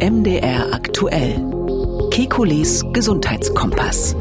MDR aktuell. Kekules Gesundheitskompass.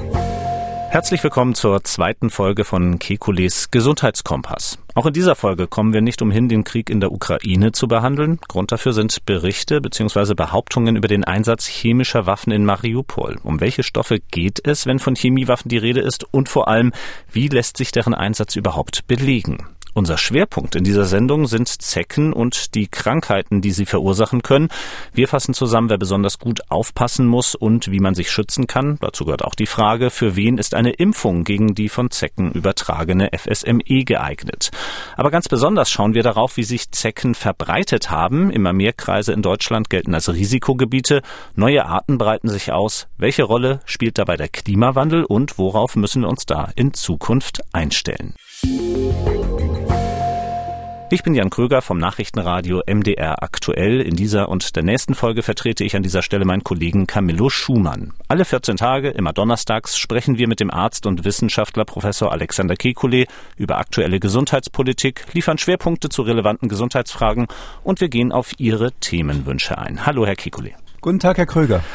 Herzlich willkommen zur zweiten Folge von Kekules Gesundheitskompass. Auch in dieser Folge kommen wir nicht umhin, den Krieg in der Ukraine zu behandeln. Grund dafür sind Berichte bzw. Behauptungen über den Einsatz chemischer Waffen in Mariupol. Um welche Stoffe geht es, wenn von Chemiewaffen die Rede ist? Und vor allem, wie lässt sich deren Einsatz überhaupt belegen? Unser Schwerpunkt in dieser Sendung sind Zecken und die Krankheiten, die sie verursachen können. Wir fassen zusammen, wer besonders gut aufpassen muss und wie man sich schützen kann. Dazu gehört auch die Frage, für wen ist eine Impfung gegen die von Zecken übertragene FSME geeignet. Aber ganz besonders schauen wir darauf, wie sich Zecken verbreitet haben. Immer mehr Kreise in Deutschland gelten als Risikogebiete. Neue Arten breiten sich aus. Welche Rolle spielt dabei der Klimawandel und worauf müssen wir uns da in Zukunft einstellen? Ich bin Jan Kröger vom Nachrichtenradio MDR aktuell. In dieser und der nächsten Folge vertrete ich an dieser Stelle meinen Kollegen Camillo Schumann. Alle 14 Tage, immer donnerstags, sprechen wir mit dem Arzt und Wissenschaftler Professor Alexander Kekulé über aktuelle Gesundheitspolitik, liefern Schwerpunkte zu relevanten Gesundheitsfragen und wir gehen auf Ihre Themenwünsche ein. Hallo, Herr Kekulé. Guten Tag, Herr Kröger.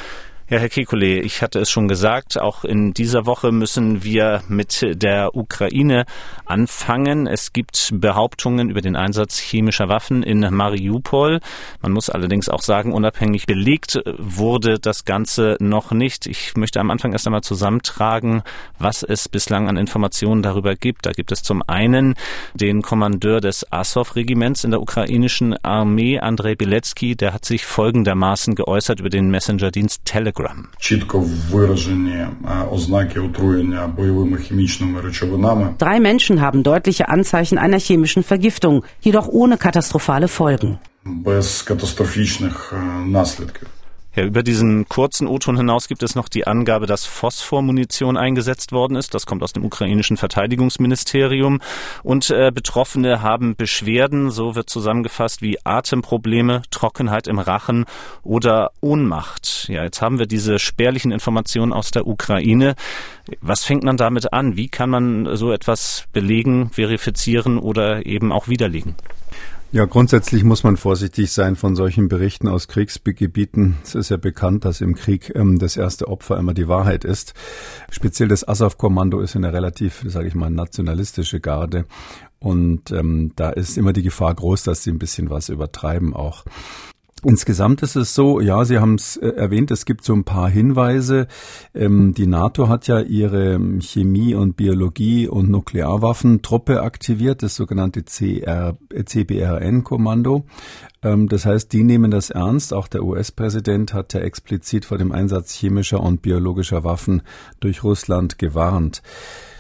Ja, Herr Kekulé, ich hatte es schon gesagt, auch in dieser Woche müssen wir mit der Ukraine anfangen. Es gibt Behauptungen über den Einsatz chemischer Waffen in Mariupol. Man muss allerdings auch sagen, unabhängig belegt wurde das Ganze noch nicht. Ich möchte am Anfang erst einmal zusammentragen, was es bislang an Informationen darüber gibt. Da gibt es zum einen den Kommandeur des Azov-Regiments in der ukrainischen Armee, Andrei Bilecki, der hat sich folgendermaßen geäußert über den Messenger-Dienst Telegram. Telegram. Чітко виражені ознаки отруєння бойовими хімічними речовинами. Drei Menschen haben deutliche Anzeichen einer chemischen Vergiftung, jedoch ohne katastrophale Folgen. Без катастрофічних наслідків. Ja, über diesen kurzen O-Ton hinaus gibt es noch die Angabe, dass Phosphormunition eingesetzt worden ist. Das kommt aus dem ukrainischen Verteidigungsministerium. Und äh, Betroffene haben Beschwerden, so wird zusammengefasst, wie Atemprobleme, Trockenheit im Rachen oder Ohnmacht. Ja, jetzt haben wir diese spärlichen Informationen aus der Ukraine. Was fängt man damit an? Wie kann man so etwas belegen, verifizieren oder eben auch widerlegen? Ja, grundsätzlich muss man vorsichtig sein von solchen Berichten aus Kriegsgebieten. Es ist ja bekannt, dass im Krieg ähm, das erste Opfer immer die Wahrheit ist. Speziell das Azov-Kommando ist eine relativ, sage ich mal, nationalistische Garde. Und ähm, da ist immer die Gefahr groß, dass sie ein bisschen was übertreiben auch. Insgesamt ist es so, ja, Sie haben es äh, erwähnt, es gibt so ein paar Hinweise. Ähm, die NATO hat ja ihre ähm, Chemie- und Biologie- und Nuklearwaffentruppe aktiviert, das sogenannte CR, CBRN-Kommando. Ähm, das heißt, die nehmen das ernst. Auch der US-Präsident hat ja explizit vor dem Einsatz chemischer und biologischer Waffen durch Russland gewarnt.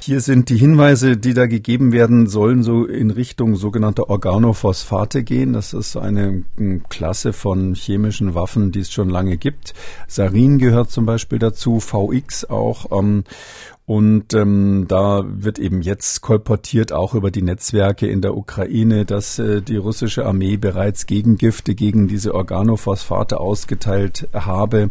Hier sind die Hinweise, die da gegeben werden sollen, so in Richtung sogenannter Organophosphate gehen. Das ist eine Klasse von chemischen Waffen, die es schon lange gibt. Sarin gehört zum Beispiel dazu, VX auch. Ähm, und ähm, da wird eben jetzt kolportiert auch über die Netzwerke in der Ukraine, dass äh, die russische Armee bereits Gegengifte gegen diese Organophosphate ausgeteilt habe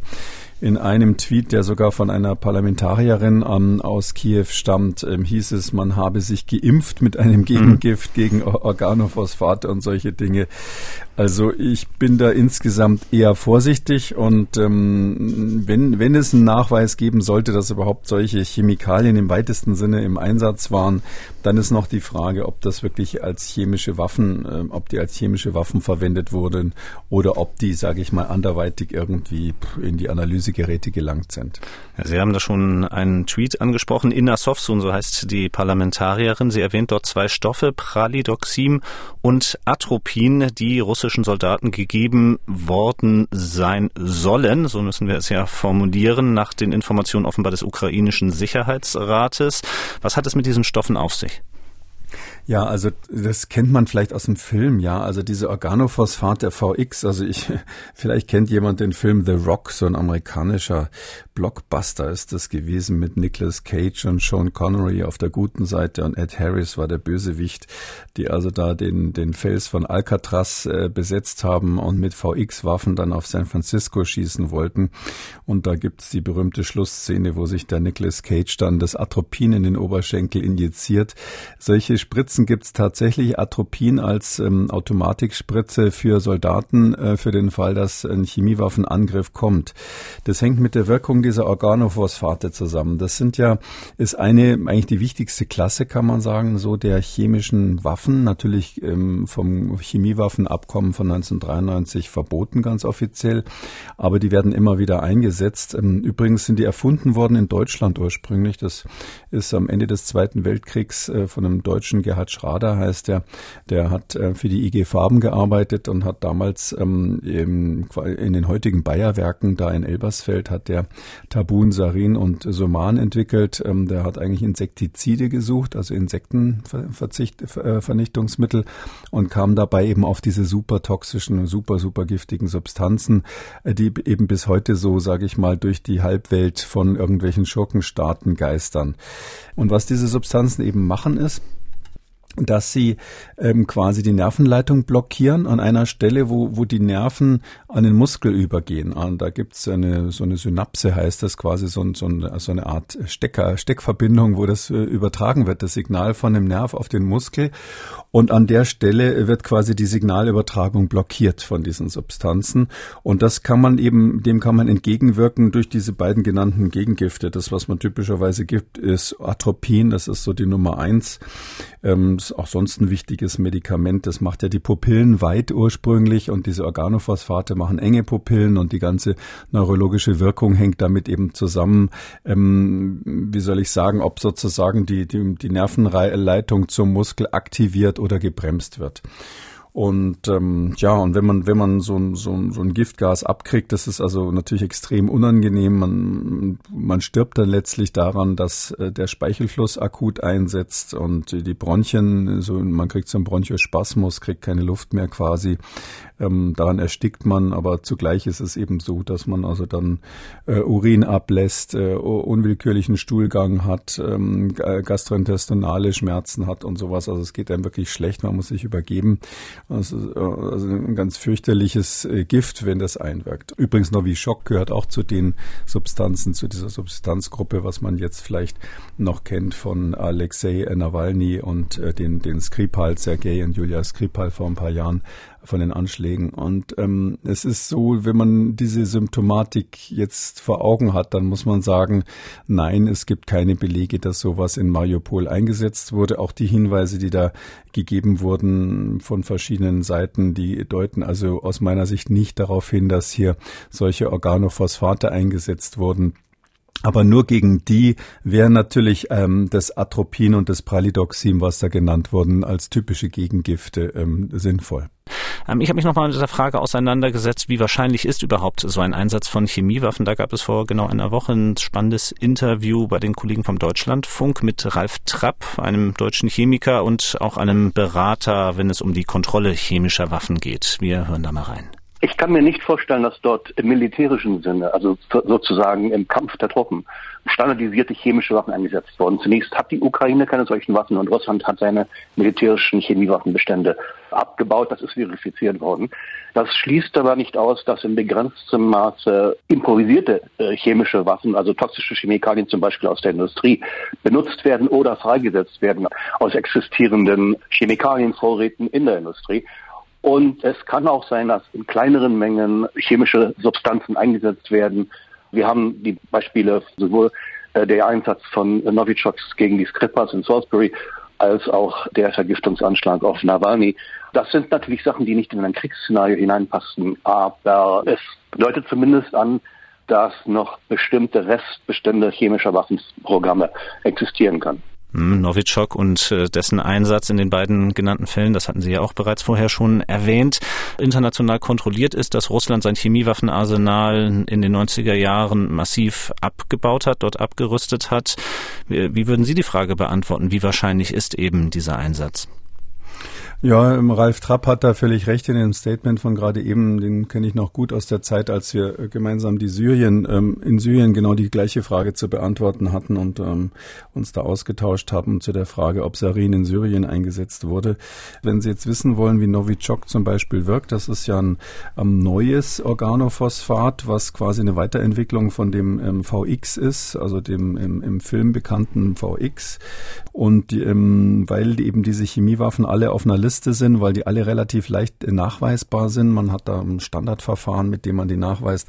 in einem Tweet, der sogar von einer Parlamentarierin ähm, aus Kiew stammt, ähm, hieß es, man habe sich geimpft mit einem Gegengift mhm. gegen Organophosphate und solche Dinge. Also ich bin da insgesamt eher vorsichtig und ähm, wenn, wenn es einen Nachweis geben sollte, dass überhaupt solche Chemikalien im weitesten Sinne im Einsatz waren, dann ist noch die Frage, ob das wirklich als chemische Waffen, äh, ob die als chemische Waffen verwendet wurden oder ob die, sage ich mal, anderweitig irgendwie in die Analysegeräte gelangt sind. Ja, Sie haben da schon einen Tweet angesprochen. Inna Sofsun, so heißt die Parlamentarierin. Sie erwähnt dort zwei Stoffe, Pralidoxim und Atropin, die russische russischen Soldaten gegeben worden sein sollen. So müssen wir es ja formulieren, nach den Informationen offenbar des ukrainischen Sicherheitsrates. Was hat es mit diesen Stoffen auf sich? Ja, also das kennt man vielleicht aus dem Film, ja. Also diese Organophosphat der VX, also ich, vielleicht kennt jemand den Film The Rock, so ein amerikanischer Blockbuster ist das gewesen mit Nicolas Cage und Sean Connery auf der guten Seite und Ed Harris war der Bösewicht, die also da den, den Fels von Alcatraz äh, besetzt haben und mit VX-Waffen dann auf San Francisco schießen wollten. Und da gibt's die berühmte Schlussszene, wo sich der Nicolas Cage dann das Atropin in den Oberschenkel injiziert. Solche Spritzen einsetzen, gibt es tatsächlich Atropin als ähm, Automatikspritze für Soldaten äh, für den Fall, dass ein Chemiewaffenangriff kommt. Das hängt mit der Wirkung dieser Organophosphate zusammen. Das sind ja, ist eine, eigentlich die wichtigste Klasse, kann man sagen, so der chemischen Waffen. Natürlich ähm, vom Chemiewaffenabkommen von 1993 verboten, ganz offiziell. Aber die werden immer wieder eingesetzt. Ähm, übrigens sind die erfunden worden in Deutschland ursprünglich. Das ist am Ende des Zweiten Weltkriegs äh, von einem Deutschen, Gerhard Schrader heißt der. Der hat äh, für die IG Farben gearbeitet und hat damals ähm, in den heutigen Bayerwerken da in Elbersfeld hat der Tabun, Sarin und Soman entwickelt. Ähm, der hat eigentlich Insektizide gesucht, also Insektenvernichtungsmittel und kam dabei eben auf diese super toxischen, super, super giftigen Substanzen, äh, die eben bis heute so, sage ich mal, durch die Halbwelt von irgendwelchen Schurkenstaaten geistern. Und was diese Substanzen eben machen ist, dass sie ähm, quasi die Nervenleitung blockieren an einer Stelle, wo, wo die Nerven an den Muskel übergehen. Und da gibt's eine, so eine Synapse, heißt das quasi, so, so, so eine Art Stecker, Steckverbindung, wo das äh, übertragen wird, das Signal von dem Nerv auf den Muskel. Und an der Stelle wird quasi die Signalübertragung blockiert von diesen Substanzen. Und das kann man eben, dem kann man entgegenwirken durch diese beiden genannten Gegengifte. Das, was man typischerweise gibt, ist Atropin, das ist so die Nummer eins. Ähm, ist auch sonst ein wichtiges Medikament. Das macht ja die Pupillen weit ursprünglich und diese Organophosphate machen enge Pupillen und die ganze neurologische Wirkung hängt damit eben zusammen. Ähm, wie soll ich sagen, ob sozusagen die, die, die Nervenleitung zum Muskel aktiviert oder gebremst wird. Und ähm, ja, und wenn man wenn man so ein, so, ein, so ein Giftgas abkriegt, das ist also natürlich extrem unangenehm. Man man stirbt dann letztlich daran, dass äh, der Speichelfluss akut einsetzt und die Bronchien, so man kriegt so einen Bronchospasmus, kriegt keine Luft mehr quasi. Ähm, daran erstickt man, aber zugleich ist es eben so, dass man also dann äh, Urin ablässt, äh, unwillkürlichen Stuhlgang hat, ähm, gastrointestinale Schmerzen hat und sowas. Also es geht einem wirklich schlecht, man muss sich übergeben. Also, also ein ganz fürchterliches äh, Gift, wenn das einwirkt. Übrigens Novichok gehört auch zu den Substanzen, zu dieser Substanzgruppe, was man jetzt vielleicht noch kennt von Alexei Nawalny und äh, den, den Skripal, Sergei und Julia Skripal vor ein paar Jahren von den Anschlägen. Und ähm, es ist so, wenn man diese Symptomatik jetzt vor Augen hat, dann muss man sagen, nein, es gibt keine Belege, dass sowas in Mariupol eingesetzt wurde. Auch die Hinweise, die da gegeben wurden von verschiedenen Seiten, die deuten also aus meiner Sicht nicht darauf hin, dass hier solche Organophosphate eingesetzt wurden. Aber nur gegen die wäre natürlich ähm, das Atropin und das Pralidoxin, was da genannt wurden, als typische Gegengifte ähm, sinnvoll. Ähm, ich habe mich nochmal mit dieser Frage auseinandergesetzt, wie wahrscheinlich ist überhaupt so ein Einsatz von Chemiewaffen. Da gab es vor genau einer Woche ein spannendes Interview bei den Kollegen vom Deutschlandfunk mit Ralf Trapp, einem deutschen Chemiker und auch einem Berater, wenn es um die Kontrolle chemischer Waffen geht. Wir hören da mal rein. Ich kann mir nicht vorstellen, dass dort im militärischen Sinne, also sozusagen im Kampf der Truppen, standardisierte chemische Waffen eingesetzt wurden. Zunächst hat die Ukraine keine solchen Waffen und Russland hat seine militärischen Chemiewaffenbestände abgebaut. Das ist verifiziert worden. Das schließt aber nicht aus, dass in begrenztem Maße improvisierte äh, chemische Waffen, also toxische Chemikalien zum Beispiel aus der Industrie, benutzt werden oder freigesetzt werden aus existierenden Chemikalienvorräten in der Industrie. Und es kann auch sein, dass in kleineren Mengen chemische Substanzen eingesetzt werden. Wir haben die Beispiele sowohl äh, der Einsatz von Novichoks gegen die Skripals in Salisbury als auch der Vergiftungsanschlag auf Nawalny. Das sind natürlich Sachen, die nicht in ein Kriegsszenario hineinpassen, aber es deutet zumindest an, dass noch bestimmte Restbestände chemischer Waffenprogramme existieren können. Hm, Novichok und äh, dessen Einsatz in den beiden genannten Fällen, das hatten Sie ja auch bereits vorher schon erwähnt, international kontrolliert ist, dass Russland sein Chemiewaffenarsenal in den 90er Jahren massiv abgebaut hat, dort abgerüstet hat. Wie würden Sie die Frage beantworten, wie wahrscheinlich ist eben dieser Einsatz? Ja, Ralf Trapp hat da völlig recht in dem Statement von gerade eben. Den kenne ich noch gut aus der Zeit, als wir äh, gemeinsam die Syrien, ähm, in Syrien genau die gleiche Frage zu beantworten hatten und ähm, uns da ausgetauscht haben zu der Frage, ob Sarin in Syrien eingesetzt wurde. Wenn Sie jetzt wissen wollen, wie Novichok zum Beispiel wirkt, das ist ja ein ähm, neues Organophosphat, was quasi eine Weiterentwicklung von dem ähm, VX ist, also dem im, im Film bekannten VX. Und ähm, weil eben diese Chemiewaffen alle auf einer Liste Liste sind, weil die alle relativ leicht nachweisbar sind. Man hat da ein Standardverfahren, mit dem man die nachweist.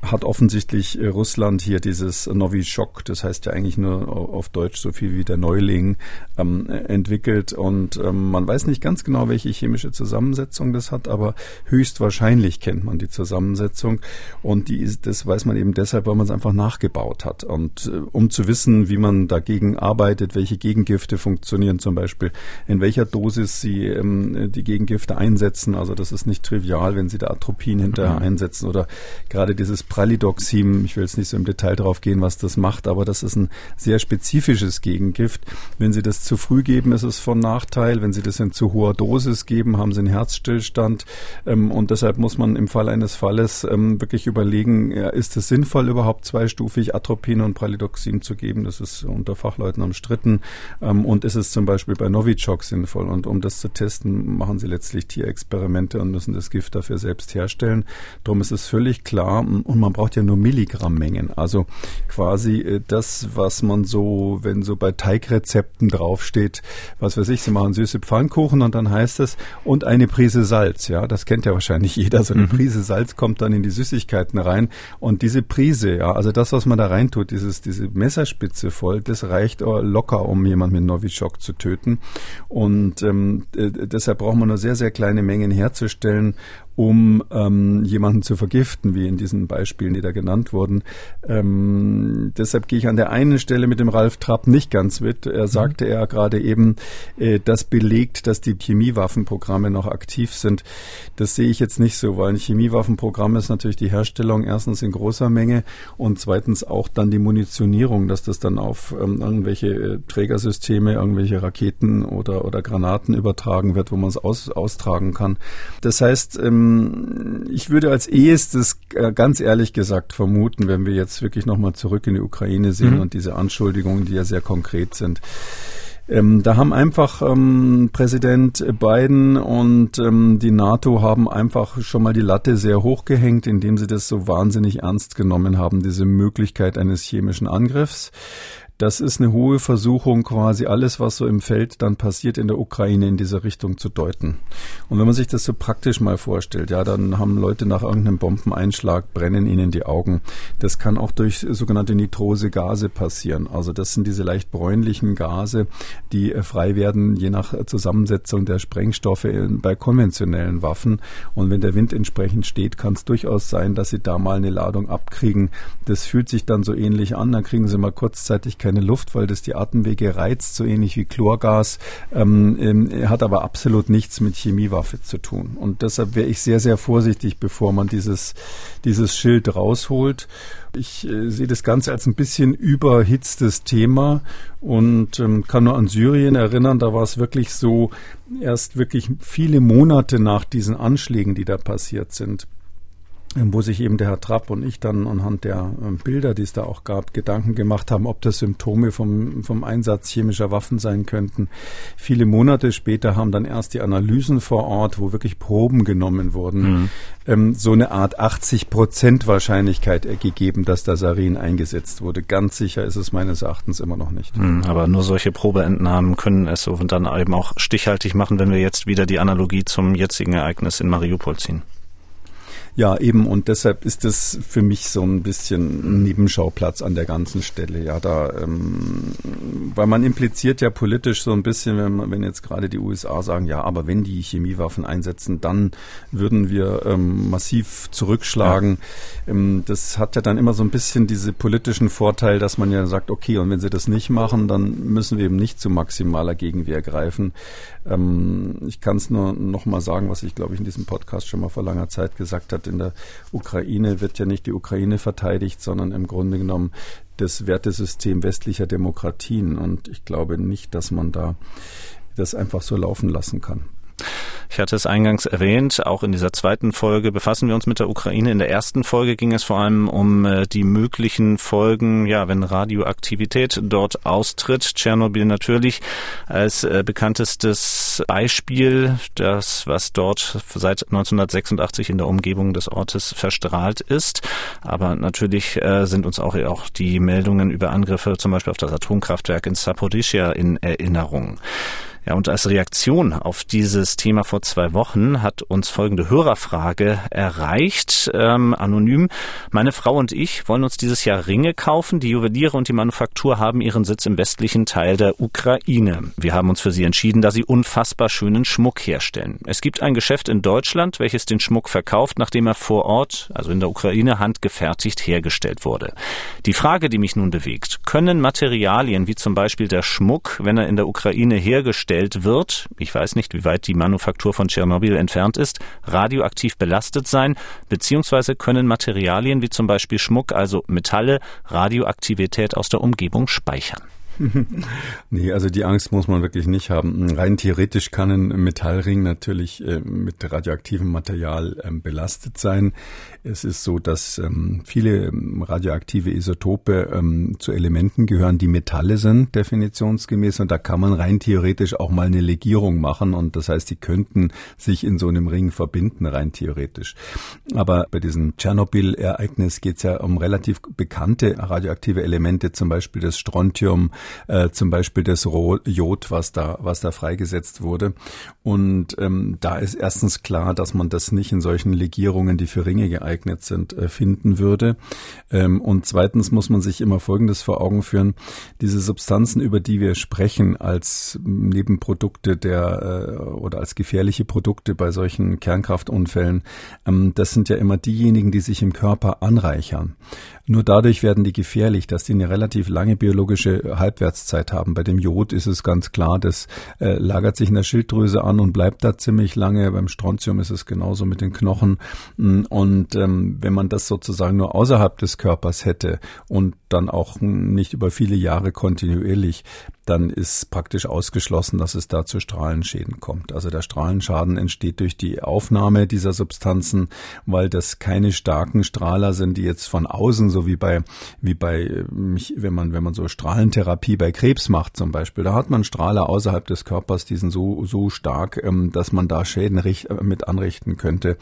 Hat offensichtlich äh, Russland hier dieses Novichok, das heißt ja eigentlich nur auf Deutsch so viel wie der Neuling, ähm, entwickelt. Und ähm, man weiß nicht ganz genau, welche chemische Zusammensetzung das hat, aber höchstwahrscheinlich kennt man die Zusammensetzung. Und die ist, das weiß man eben deshalb, weil man es einfach nachgebaut hat. Und äh, um zu wissen, wie man dagegen arbeitet, welche Gegengifte funktionieren zum Beispiel, in welcher Dosis sie die, ähm, die Gegengifte einsetzen. Also das ist nicht trivial, wenn sie da Atropin hinterher mhm. einsetzen oder gerade dieses Pralidoxim. Ich will jetzt nicht so im Detail drauf gehen, was das macht, aber das ist ein sehr spezifisches Gegengift. Wenn Sie das zu früh geben, ist es von Nachteil. Wenn Sie das in zu hoher Dosis geben, haben Sie einen Herzstillstand. Ähm, und deshalb muss man im Fall eines Falles ähm, wirklich überlegen, ist es sinnvoll, überhaupt zweistufig Atropin und Pralidoxim zu geben? Das ist unter Fachleuten umstritten. Ähm, und ist es zum Beispiel bei Novichok sinnvoll? Und um das zu testen, machen sie letztlich Tierexperimente und müssen das Gift dafür selbst herstellen. Darum ist es völlig klar, und man braucht ja nur Milligrammmengen. Also quasi äh, das, was man so, wenn so bei Teigrezepten draufsteht, was weiß ich, sie machen süße Pfannkuchen und dann heißt es, und eine Prise Salz. Ja, das kennt ja wahrscheinlich jeder. So eine mhm. Prise Salz kommt dann in die Süßigkeiten rein. Und diese Prise, ja, also das, was man da reintut, dieses, diese Messerspitze voll, das reicht locker, um jemand mit Novichok zu töten. Und ähm, äh, deshalb braucht man nur sehr, sehr kleine Mengen herzustellen um ähm, jemanden zu vergiften, wie in diesen Beispielen, die da genannt wurden. Ähm, deshalb gehe ich an der einen Stelle mit dem Ralf Trapp nicht ganz mit. Er mhm. sagte ja gerade eben, äh, das belegt, dass die Chemiewaffenprogramme noch aktiv sind. Das sehe ich jetzt nicht so, weil ein Chemiewaffenprogramm ist natürlich die Herstellung erstens in großer Menge und zweitens auch dann die Munitionierung, dass das dann auf ähm, irgendwelche äh, Trägersysteme, irgendwelche Raketen oder, oder Granaten übertragen wird, wo man es aus, austragen kann. Das heißt, ähm, ähm, ich würde als ehestes äh, ganz ehrlich gesagt vermuten, wenn wir jetzt wirklich nochmal zurück in die Ukraine sehen mhm. und diese Anschuldigungen, die ja sehr konkret sind. Ähm, da haben einfach ähm, Präsident Biden und ähm, die NATO haben einfach schon mal die Latte sehr hoch gehängt, indem sie das so wahnsinnig ernst genommen haben, diese Möglichkeit eines chemischen Angriffs. Das ist eine hohe Versuchung, quasi alles, was so im Feld dann passiert in der Ukraine, in diese Richtung zu deuten. Und wenn man sich das so praktisch mal vorstellt, ja, dann haben Leute nach irgendeinem Bombeneinschlag, brennen ihnen die Augen. Das kann auch durch sogenannte nitrose Gase passieren. Also das sind diese leicht bräunlichen Gase, die äh, frei werden, je nach Zusammensetzung der Sprengstoffe bei konventionellen Waffen. Und wenn der Wind entsprechend steht, kann es durchaus sein, dass sie da mal eine Ladung abkriegen. Das fühlt sich dann so ähnlich an. Dann kriegen sie mal kurzzeitig keine Luft, weil das die Atemwege reizt, so ähnlich wie Chlorgas, ähm, ähm, hat aber absolut nichts mit Chemiewaffe zu tun. Und deshalb wäre ich sehr, sehr vorsichtig, bevor man dieses, dieses Schild rausholt. Ich äh, sehe das Ganze als ein bisschen überhitztes Thema und ähm, kann nur an Syrien erinnern. Da war es wirklich so, erst wirklich viele Monate nach diesen Anschlägen, die da passiert sind, wo sich eben der Herr Trapp und ich dann anhand der ähm, Bilder, die es da auch gab, Gedanken gemacht haben, ob das Symptome vom, vom Einsatz chemischer Waffen sein könnten. Viele Monate später haben dann erst die Analysen vor Ort, wo wirklich Proben genommen wurden, mhm. ähm, so eine Art 80 Prozent Wahrscheinlichkeit gegeben, dass da Sarin eingesetzt wurde. Ganz sicher ist es meines Erachtens immer noch nicht. Mhm, aber nur solche Probeentnahmen können es so und dann eben auch stichhaltig machen, wenn wir jetzt wieder die Analogie zum jetzigen Ereignis in Mariupol ziehen. Ja, eben, und deshalb ist es für mich so ein bisschen ein Nebenschauplatz an der ganzen Stelle. Ja, da, ähm, weil man impliziert ja politisch so ein bisschen, wenn, man, wenn jetzt gerade die USA sagen, ja, aber wenn die Chemiewaffen einsetzen, dann würden wir ähm, massiv zurückschlagen. Ja. Ähm, das hat ja dann immer so ein bisschen diese politischen Vorteil, dass man ja sagt, okay, und wenn sie das nicht machen, dann müssen wir eben nicht zu maximaler Gegenwehr greifen. Ähm, ich kann es nur noch mal sagen, was ich glaube ich in diesem Podcast schon mal vor langer Zeit gesagt habe. In der Ukraine wird ja nicht die Ukraine verteidigt, sondern im Grunde genommen das Wertesystem westlicher Demokratien. Und ich glaube nicht, dass man da das einfach so laufen lassen kann. Ich hatte es eingangs erwähnt, auch in dieser zweiten Folge befassen wir uns mit der Ukraine. In der ersten Folge ging es vor allem um äh, die möglichen Folgen, ja, wenn Radioaktivität dort austritt. Tschernobyl natürlich als äh, bekanntestes Beispiel, das, was dort seit 1986 in der Umgebung des Ortes verstrahlt ist. Aber natürlich äh, sind uns auch, die Meldungen über Angriffe zum Beispiel auf das Atomkraftwerk in Saporischia in Erinnerung. Ja, und als Reaktion auf dieses Thema vor zwei Wochen hat uns folgende Hörerfrage erreicht, ähm, anonym. Meine Frau und ich wollen uns dieses Jahr Ringe kaufen. Die Juweliere und die Manufaktur haben ihren Sitz im westlichen Teil der Ukraine. Wir haben uns für sie entschieden, da sie unfassbar schönen Schmuck herstellen. Es gibt ein Geschäft in Deutschland, welches den Schmuck verkauft, nachdem er vor Ort, also in der Ukraine, handgefertigt hergestellt wurde. Die Frage, die mich nun bewegt, können Materialien wie zum Beispiel der Schmuck, wenn er in der Ukraine hergestellt hergestellt wird, ich weiß nicht, wie weit die Manufaktur von Tschernobyl entfernt ist, radioaktiv belastet sein, beziehungsweise können Materialien wie zum Beispiel Schmuck, also Metalle, Radioaktivität aus der Umgebung speichern. nee, also die Angst muss man wirklich nicht haben. Rein theoretisch kann ein Metallring natürlich äh, mit radioaktivem Material ähm, belastet sein. Es ist so, dass ähm, viele ähm, radioaktive Isotope ähm, zu Elementen gehören, die Metalle sind, definitionsgemäß. Und da kann man rein theoretisch auch mal eine Legierung machen. Und das heißt, die könnten sich in so einem Ring verbinden, rein theoretisch. Aber bei diesem Tschernobyl-Ereignis geht es ja um relativ bekannte radioaktive Elemente, zum Beispiel das Strontium, äh, zum Beispiel das Jod, was da, was da freigesetzt wurde. Und ähm, da ist erstens klar, dass man das nicht in solchen Legierungen, die für Ringe geeignet sind, äh, finden würde. Ähm, und zweitens muss man sich immer Folgendes vor Augen führen. Diese Substanzen, über die wir sprechen, als Nebenprodukte der äh, oder als gefährliche Produkte bei solchen Kernkraftunfällen, ähm, das sind ja immer diejenigen, die sich im Körper anreichern. Nur dadurch werden die gefährlich, dass die eine relativ lange biologische Halbwertszeit haben. Bei dem Jod ist es ganz klar, das äh, lagert sich in der Schilddrüse an und bleibt da ziemlich lange. Beim Strontium ist es genauso mit den Knochen. Mm, und ähm, wenn man das sozusagen nur außerhalb des Körpers hätte und dann auch nicht über viele Jahre kontinuierlich, dann ist praktisch ausgeschlossen, dass es da zu Strahlenschäden kommt. Also der Strahlenschaden entsteht durch die Aufnahme dieser Substanzen, weil das keine starken Strahler sind, die jetzt von außen, so wie bei, wie bei, wenn man, wenn man so Strahlentherapie bei Krebs macht zum Beispiel, da hat man Strahler außerhalb des Körpers, die sind so, so stark, ähm, dass man da Schäden äh, mit anrichten könnte.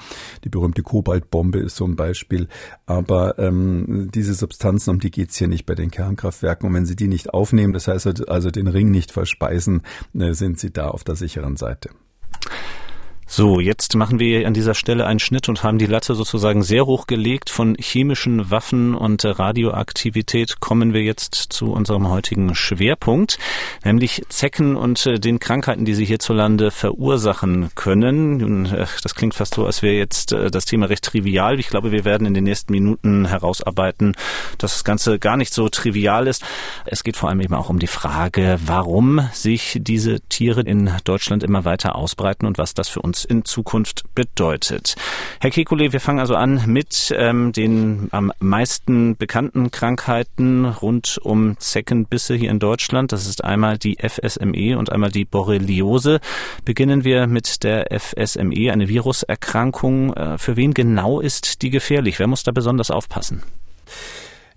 Die berühmte Kobaltbombe ist so ein Beispiel. Aber ähm, diese Substanzen, um die geht's hier nicht bei den Kernkraftwerken. Und wenn sie die nicht aufnehmen, das heißt also den Ring nicht verspeisen, äh, sind sie da auf der sicheren Seite. So, jetzt machen wir an dieser Stelle einen Schnitt und haben die Latte sozusagen sehr hoch gelegt. Von chemischen Waffen und Radioaktivität kommen wir jetzt zu unserem heutigen Schwerpunkt, nämlich Zecken und äh, den Krankheiten, die sie hierzulande verursachen können. Äh, das klingt fast so, als wäre jetzt äh, das Thema recht trivial. Ich glaube, wir werden in den nächsten Minuten herausarbeiten, dass das Ganze gar nicht so trivial ist. Es geht vor allem eben auch um die Frage, warum sich diese Tiere in Deutschland immer weiter ausbreiten und was das für uns in Zukunft bedeutet. Herr Kekulé, wir fangen also an mit ähm, den am meisten bekannten Krankheiten rund um Zeckenbisse hier in Deutschland. Das ist einmal die FSME und einmal die Borreliose. Beginnen wir mit der FSME, eine Viruserkrankung. Äh, für wen genau ist die gefährlich? Wer muss da besonders aufpassen?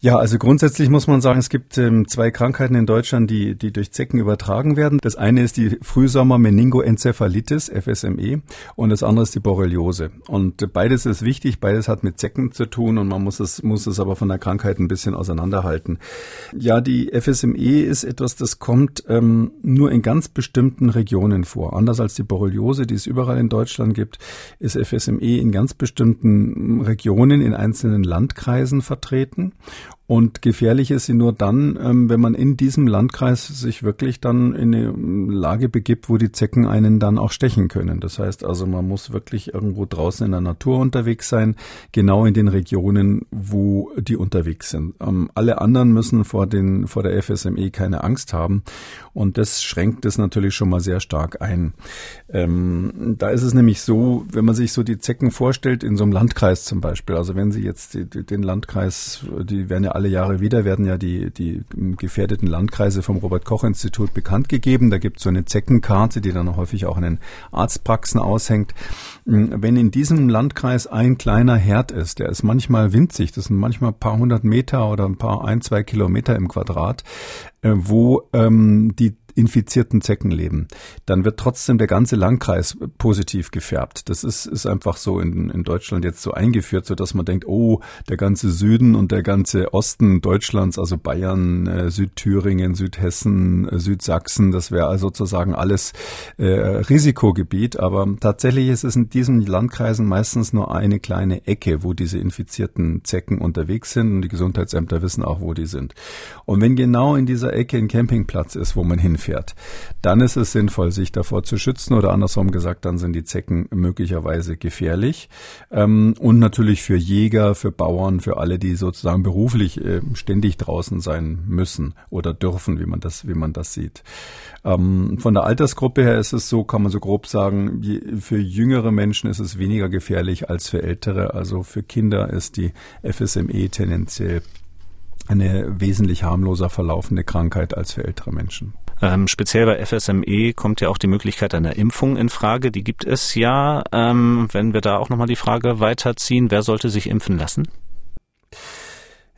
Ja, also grundsätzlich muss man sagen, es gibt ähm, zwei Krankheiten in Deutschland, die, die durch Zecken übertragen werden. Das eine ist die Frühsommer-Meningoenzephalitis, FSME, und das andere ist die Borreliose. Und beides ist wichtig, beides hat mit Zecken zu tun und man muss es, muss es aber von der Krankheit ein bisschen auseinanderhalten. Ja, die FSME ist etwas, das kommt ähm, nur in ganz bestimmten Regionen vor. Anders als die Borreliose, die es überall in Deutschland gibt, ist FSME in ganz bestimmten Regionen in einzelnen Landkreisen vertreten. Und gefährlich ist sie nur dann, ähm, wenn man in diesem Landkreis sich wirklich dann in eine Lage begibt, wo die Zecken einen dann auch stechen können. Das heißt also, man muss wirklich irgendwo draußen in der Natur unterwegs sein, genau in den Regionen, wo die unterwegs sind. Ähm, alle anderen müssen vor, den, vor der FSME keine Angst haben. Und das schränkt es natürlich schon mal sehr stark ein. Ähm, da ist es nämlich so, wenn man sich so die Zecken vorstellt, in so einem Landkreis zum Beispiel, also wenn Sie jetzt die, den Landkreis, die werden ja alle alle Jahre wieder werden ja die, die gefährdeten Landkreise vom Robert-Koch-Institut bekannt gegeben. Da gibt es so eine Zeckenkarte, die dann häufig auch in den Arztpraxen aushängt. Wenn in diesem Landkreis ein kleiner Herd ist, der ist manchmal winzig, das sind manchmal ein paar hundert Meter oder ein paar ein, zwei Kilometer im Quadrat, äh, wo ähm, die infizierten Zecken leben, dann wird trotzdem der ganze Landkreis positiv gefärbt. Das ist, ist einfach so in, in Deutschland jetzt so eingeführt, so dass man denkt, oh, der ganze Süden und der ganze Osten Deutschlands, also Bayern, äh, Südthüringen, Südhessen, äh, Südsachsen, das wäre also sozusagen alles äh, Risikogebiet. Aber tatsächlich ist es in diesen Landkreisen meistens nur eine kleine Ecke, wo diese infizierten Zecken unterwegs sind und die Gesundheitsämter wissen auch, wo die sind. Und wenn genau in dieser Ecke ein Campingplatz ist, wo man hinfährt, fährt, dann ist es sinnvoll, sich davor zu schützen oder andersrum gesagt, dann sind die Zecken möglicherweise gefährlich. Ähm, und natürlich für Jäger, für Bauern, für alle, die sozusagen beruflich äh, ständig draußen sein müssen oder dürfen, wie man das, wie man das sieht. Ähm, von der Altersgruppe her ist es so, kann man so grob sagen, für jüngere Menschen ist es weniger gefährlich als für ältere. Also für Kinder ist die FSME tendenziell eine wesentlich harmloser verlaufende Krankheit als für ältere Menschen. Ähm, speziell bei FSME kommt ja auch die Möglichkeit einer Impfung in Frage. Die gibt es ja. Ähm, wenn wir da auch nochmal die Frage weiterziehen, wer sollte sich impfen lassen?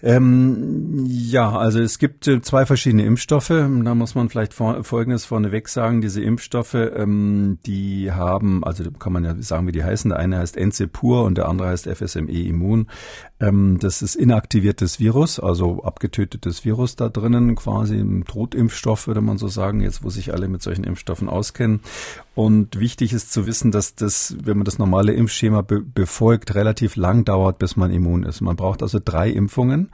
Ähm, ja, also es gibt äh, zwei verschiedene Impfstoffe. Da muss man vielleicht vor, Folgendes vorneweg sagen. Diese Impfstoffe, ähm, die haben, also kann man ja sagen, wie die heißen. Der eine heißt Enzepur und der andere heißt FSME Immun. Ähm, das ist inaktiviertes Virus, also abgetötetes Virus da drinnen, quasi ein Totimpfstoff, würde man so sagen, jetzt wo sich alle mit solchen Impfstoffen auskennen. Und wichtig ist zu wissen, dass das, wenn man das normale Impfschema be befolgt, relativ lang dauert, bis man immun ist. Man braucht also drei Impfungen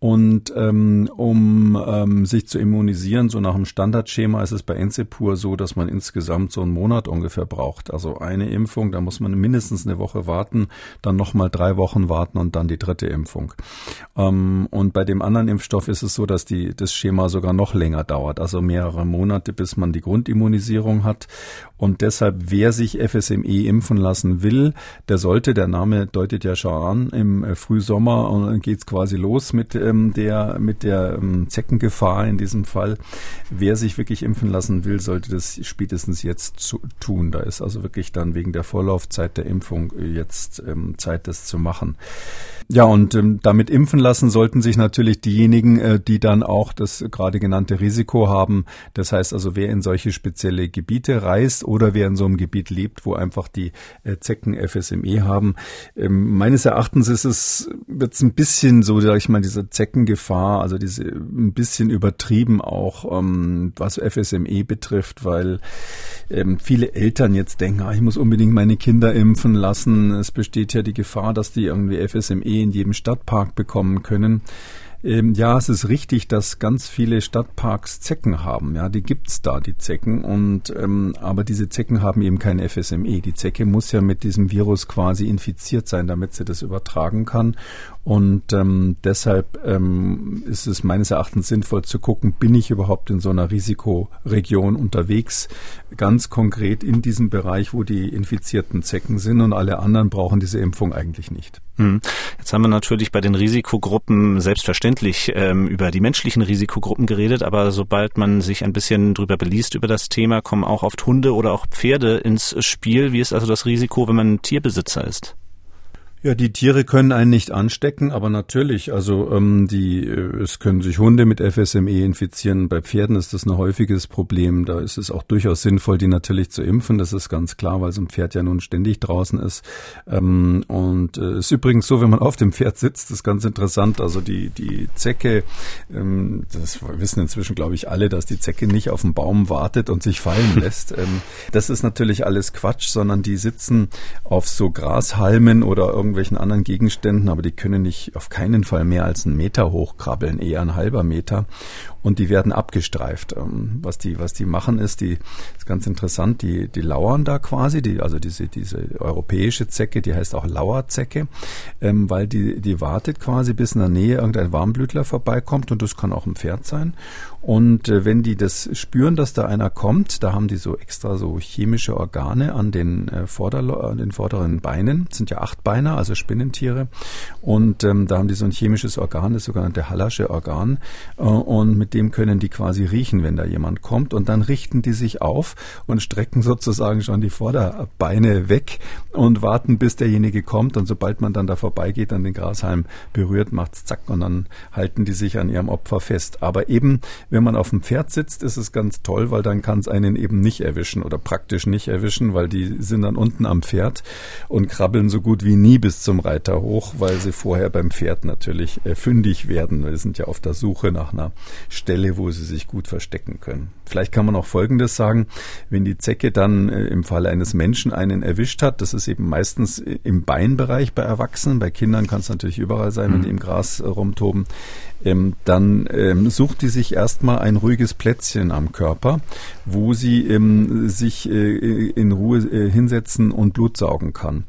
und ähm, um ähm, sich zu immunisieren, so nach dem Standardschema ist es bei Enzepur so, dass man insgesamt so einen Monat ungefähr braucht. Also eine Impfung, da muss man mindestens eine Woche warten, dann nochmal drei Wochen warten und dann die dritte Impfung. Ähm, und bei dem anderen Impfstoff ist es so, dass die, das Schema sogar noch länger dauert, also mehrere Monate, bis man die Grundimmunisierung hat. Und deshalb, wer sich FSME impfen lassen will, der sollte, der Name deutet ja schon an, im äh, Frühsommer dann geht's quasi los mit äh, ähm, der, mit der ähm, Zeckengefahr in diesem Fall. Wer sich wirklich impfen lassen will, sollte das spätestens jetzt zu, tun. Da ist also wirklich dann wegen der Vorlaufzeit der Impfung jetzt ähm, Zeit, das zu machen. Ja, und ähm, damit impfen lassen sollten sich natürlich diejenigen, äh, die dann auch das gerade genannte Risiko haben. Das heißt also, wer in solche spezielle Gebiete reist oder wer in so einem Gebiet lebt, wo einfach die äh, Zecken FSME haben. Ähm, meines Erachtens ist es, wird es ein bisschen so, sag ich mal, diese Zeckengefahr, also diese ein bisschen übertrieben auch, ähm, was FSME betrifft, weil ähm, viele Eltern jetzt denken, ah, ich muss unbedingt meine Kinder impfen lassen. Es besteht ja die Gefahr, dass die irgendwie FSME in jedem Stadtpark bekommen können. Ähm, ja, es ist richtig, dass ganz viele Stadtparks Zecken haben. Ja, die gibt's da, die Zecken. Und ähm, aber diese Zecken haben eben kein FSME. Die Zecke muss ja mit diesem Virus quasi infiziert sein, damit sie das übertragen kann. Und ähm, deshalb ähm, ist es meines Erachtens sinnvoll zu gucken, bin ich überhaupt in so einer Risikoregion unterwegs, ganz konkret in diesem Bereich, wo die infizierten Zecken sind und alle anderen brauchen diese Impfung eigentlich nicht. Hm. Jetzt haben wir natürlich bei den Risikogruppen selbstverständlich ähm, über die menschlichen Risikogruppen geredet, aber sobald man sich ein bisschen drüber beliest über das Thema, kommen auch oft Hunde oder auch Pferde ins Spiel. Wie ist also das Risiko, wenn man Tierbesitzer ist? Ja, die Tiere können einen nicht anstecken, aber natürlich, also ähm, die, äh, es können sich Hunde mit FSME infizieren. Bei Pferden ist das ein häufiges Problem. Da ist es auch durchaus sinnvoll, die natürlich zu impfen. Das ist ganz klar, weil so ein Pferd ja nun ständig draußen ist. Ähm, und es äh, ist übrigens so, wenn man auf dem Pferd sitzt, ist ganz interessant. Also die die Zecke, ähm, das wissen inzwischen glaube ich alle, dass die Zecke nicht auf dem Baum wartet und sich fallen lässt. ähm, das ist natürlich alles Quatsch, sondern die sitzen auf so Grashalmen oder irgendwie irgendwelchen anderen Gegenständen, aber die können nicht auf keinen Fall mehr als einen Meter hochkrabbeln, eher ein halber Meter und die werden abgestreift. Ähm, was die, was die machen ist, die ist ganz interessant, die, die lauern da quasi, die, also diese, diese europäische Zecke, die heißt auch Lauerzecke, ähm, weil die, die wartet quasi bis in der Nähe irgendein Warmblütler vorbeikommt und das kann auch ein Pferd sein. Und äh, wenn die das spüren, dass da einer kommt, da haben die so extra so chemische Organe an den, äh, Vorder an den vorderen Beinen, das sind ja acht Beine, also Spinnentiere. Und ähm, da haben die so ein chemisches Organ, das sogenannte Hallersche Organ. Äh, und mit dem können die quasi riechen, wenn da jemand kommt. Und dann richten die sich auf und strecken sozusagen schon die Vorderbeine weg und warten, bis derjenige kommt. Und sobald man dann da vorbeigeht, an den Grashalm berührt, macht's zack und dann halten die sich an ihrem Opfer fest. Aber eben, wenn man auf dem Pferd sitzt, ist es ganz toll, weil dann kann es einen eben nicht erwischen oder praktisch nicht erwischen, weil die sind dann unten am Pferd und krabbeln so gut wie nie bis zum Reiter hoch, weil sie vorher beim Pferd natürlich äh, fündig werden. Wir sind ja auf der Suche nach einer Stelle, wo sie sich gut verstecken können. Vielleicht kann man auch Folgendes sagen, wenn die Zecke dann äh, im Falle eines Menschen einen erwischt hat, das ist eben meistens äh, im Beinbereich bei Erwachsenen, bei Kindern kann es natürlich überall sein, wenn mhm. die im Gras äh, rumtoben, ähm, dann ähm, sucht die sich erstmal ein ruhiges Plätzchen am Körper, wo sie ähm, sich äh, in Ruhe äh, hinsetzen und Blut saugen kann.